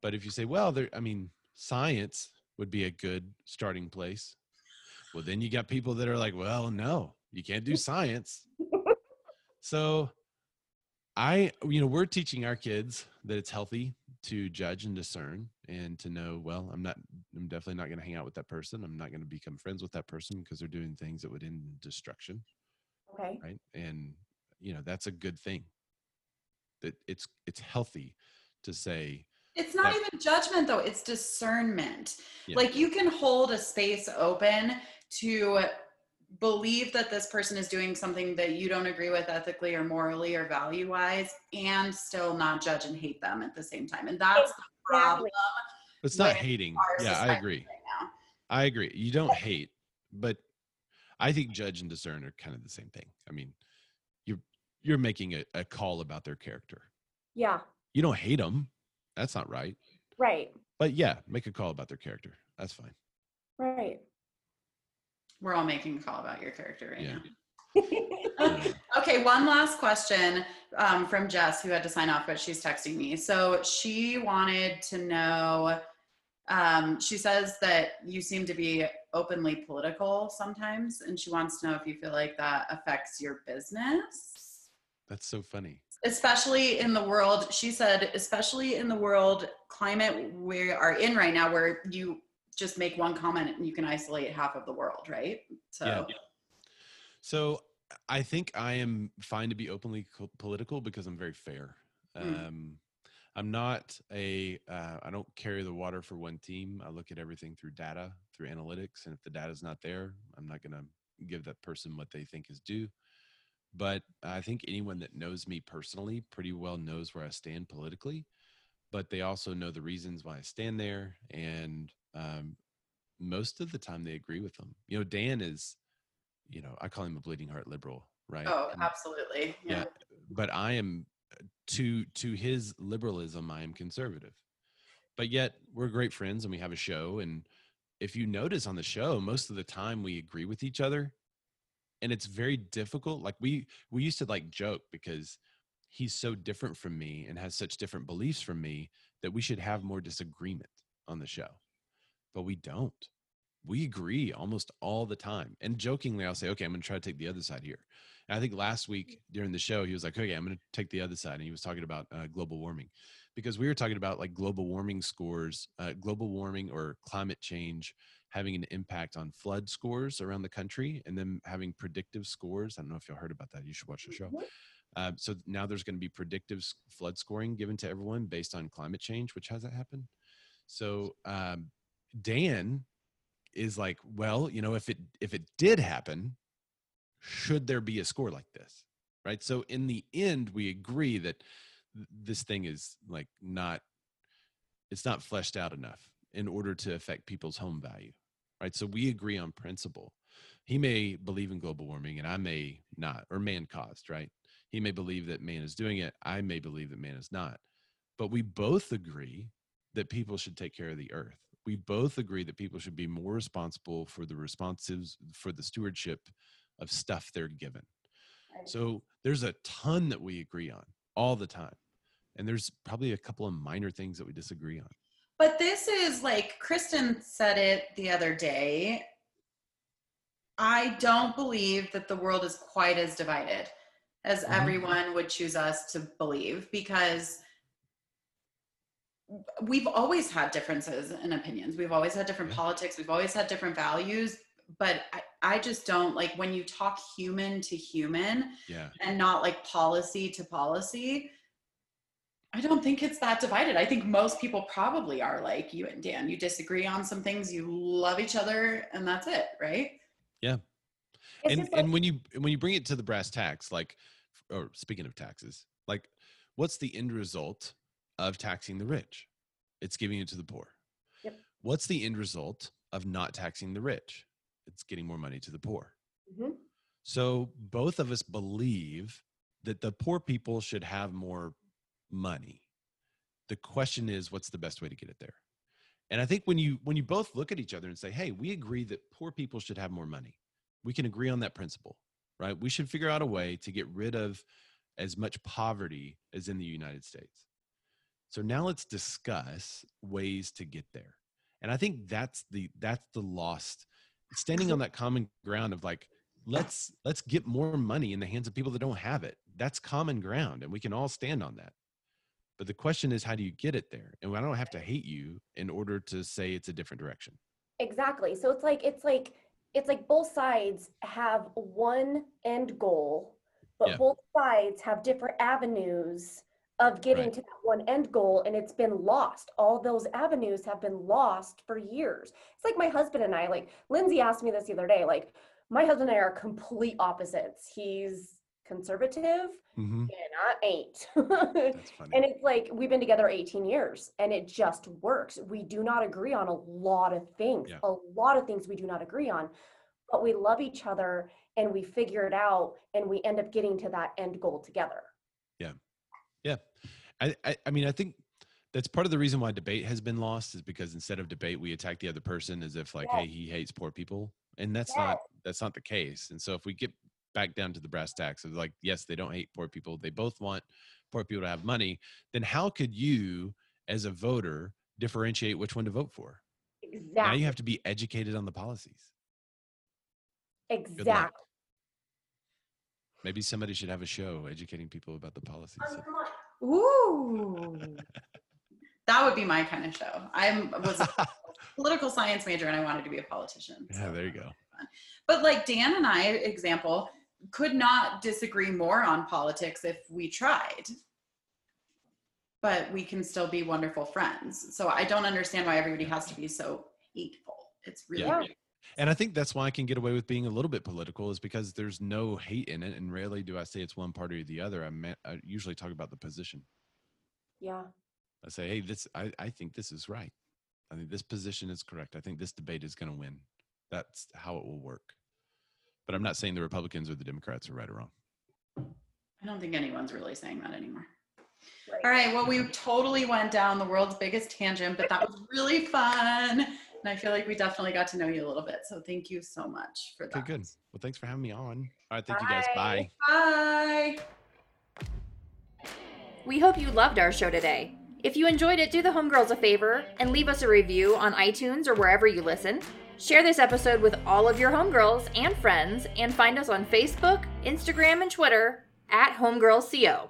But if you say, well, there, I mean, science would be a good starting place. Well, then you got people that are like, well, no, you can't do science. So I, you know, we're teaching our kids that it's healthy to judge and discern and to know, well, I'm not, I'm definitely not going to hang out with that person. I'm not going to become friends with that person because they're doing things that would end in destruction. Okay. Right. And, you know, that's a good thing that it's, it's healthy to say, It's not Yeah. even judgment though, it's discernment. Yeah. Like you can hold a space open to believe that this person is doing something that you don't agree with ethically or morally or value wise and still not judge and hate them at the same time. And that's the problem it's not hating. Yeah, I agree. right now. I agree. You don't hate, but I think judge and discern are kind of the same thing. I mean, you're you're making a, a call about their character. Yeah. You don't hate them. That's not right. Right. But yeah, make a call about their character. That's fine. Right. We're all making a call about your character right Yeah. now. Yeah. Okay, one last question um, from Jess, who had to sign off, but she's texting me. So she wanted to know. Um, she says that you seem to be openly political sometimes, and she wants to know if you feel like that affects your business, That's so funny. especially in the world. She said, especially in the world climate we are in right now, where you just make one comment and you can isolate half of the world, right? So. Yeah. So I think I am fine to be openly co- political because I'm very fair. Mm. Um, I'm not a. Uh, I don't carry the water for one team. I look at everything through data, through analytics, and if the data is not there, I'm not going to give that person what they think is due. But I think anyone that knows me personally pretty well knows where I stand politically. But they also know the reasons why I stand there, and um, most of the time they agree with them. You know, Dan is, you know, I call him a bleeding heart liberal, right? Oh, And- absolutely. Yeah. yeah but i am uh, to to his liberalism i am conservative but yet we're great friends and we have a show and if you notice on the show most of the time we agree with each other and it's very difficult like we we used to like joke because he's so different from me and has such different beliefs from me that we should have more disagreement on the show but we don't we agree almost all the time and jokingly i'll say okay i'm going to try to take the other side here and I think last week during the show, he was like, okay, I'm going to take the other side. And he was talking about uh, global warming because we were talking about like global warming scores, uh, global warming or climate change having an impact on flood scores around the country and then having predictive scores. I don't know if y'all heard about that. You should watch the show. Uh, so now there's going to be predictive flood scoring given to everyone based on climate change, which has that happened. So um, Dan is like, well, you know, if it if it did happen, should there be a score like this right so in the end we agree that th- this thing is like not it's not fleshed out enough in order to affect people's home value right so we agree on principle he may believe in global warming and i may not or man caused right he may believe that man is doing it i may believe that man is not but we both agree that people should take care of the earth we both agree that people should be more responsible for the responsives for the stewardship of stuff they're given. So there's a ton that we agree on all the time. And there's probably a couple of minor things that we disagree on. But this is like Kristen said it the other day. I don't believe that the world is quite as divided. as Mhm. everyone would choose us to believe because we've always had differences in opinions. We've always had different Yeah. politics. We've always had different values. But I, I just don't like when you talk human to human Yeah. and not like policy to policy. I don't think it's that divided. I think most people probably are like you and Dan. You disagree on some things, you love each other, and that's it, right? It's and like, and when you when you bring it to the brass tacks, like, or speaking of taxes, like, what's the end result of taxing the rich? It's giving it to the poor. Yep. What's the end result of not taxing the rich? It's getting more money to the poor. Mhm. So both of us believe that the poor people should have more money. The question is, what's the best way to get it there? And I think when you when you both look at each other and say, "Hey, we agree that poor people should have more money," we can agree on that principle, right? We should figure out a way to get rid of as much poverty as in the United States. So now let's discuss ways to get there. And I think that's the that's the lost standing on that common ground of like let's let's get more money in the hands of people that don't have it. That's common ground and we can all stand on that. But the question is how do you get it there? And I don't have to hate you in order to say it's a different direction. Exactly. So it's like it's like it's like both sides have one end goal, but Yeah. both sides have different avenues of getting Right. to that one end goal and it's been lost. All those avenues have been lost for years. It's like my husband and I, like Lyndsie asked me this the other day, like my husband and I are complete opposites. He's conservative Mm-hmm. and I ain't. And it's like we've been together 18 years and it just works. We do not agree on a lot of things. Yeah. A lot of things we do not agree on, but we love each other and we figure it out and we end up getting to that end goal together. Yeah. Yeah. I, I, I mean, I think that's part of the reason why debate has been lost is because instead of debate, we attack the other person as if like, Yes. hey, he hates poor people. And that's Yes. not that's not the case. And so if we get back down to the brass tacks of like, yes, they don't hate poor people, they both want poor people to have money, then how could you as a voter differentiate which one to vote for? Exactly. Now you have to be educated on the policies. exactly. Maybe somebody should have a show educating people about the policies. Ooh. that would be my kind of show. I was a political science major and I wanted to be a politician. yeah, there you go. But like Dan and I, example, could not disagree more on politics if we tried. But we can still be wonderful friends. So I don't understand why everybody has to be so hateful. It's really Yeah. weird. And I think that's why I can get away with being a little bit political is because there's no hate in it, and rarely do I say it's one party or the other. I, ma- I usually talk about the position. Yeah. I say, hey, this I, I think this is right. I think this position is correct. I think this debate is going to win. That's how it will work. But I'm not saying the Republicans or the Democrats are right or wrong. I don't think anyone's really saying that anymore. Right. All right. Well, we totally went down the world's biggest tangent, but that was really fun. And I feel like we definitely got to know you a little bit. So thank you so much for that. Okay, good. Well, thanks for having me on. All right, thank you guys. Bye. Bye. We hope you loved our show today. If you enjoyed it, do the homegirls a favor and leave us a review on iTunes or wherever you listen. Share this episode with all of your homegirls and friends, and find us on Facebook, Instagram, and Twitter at homegirlsco.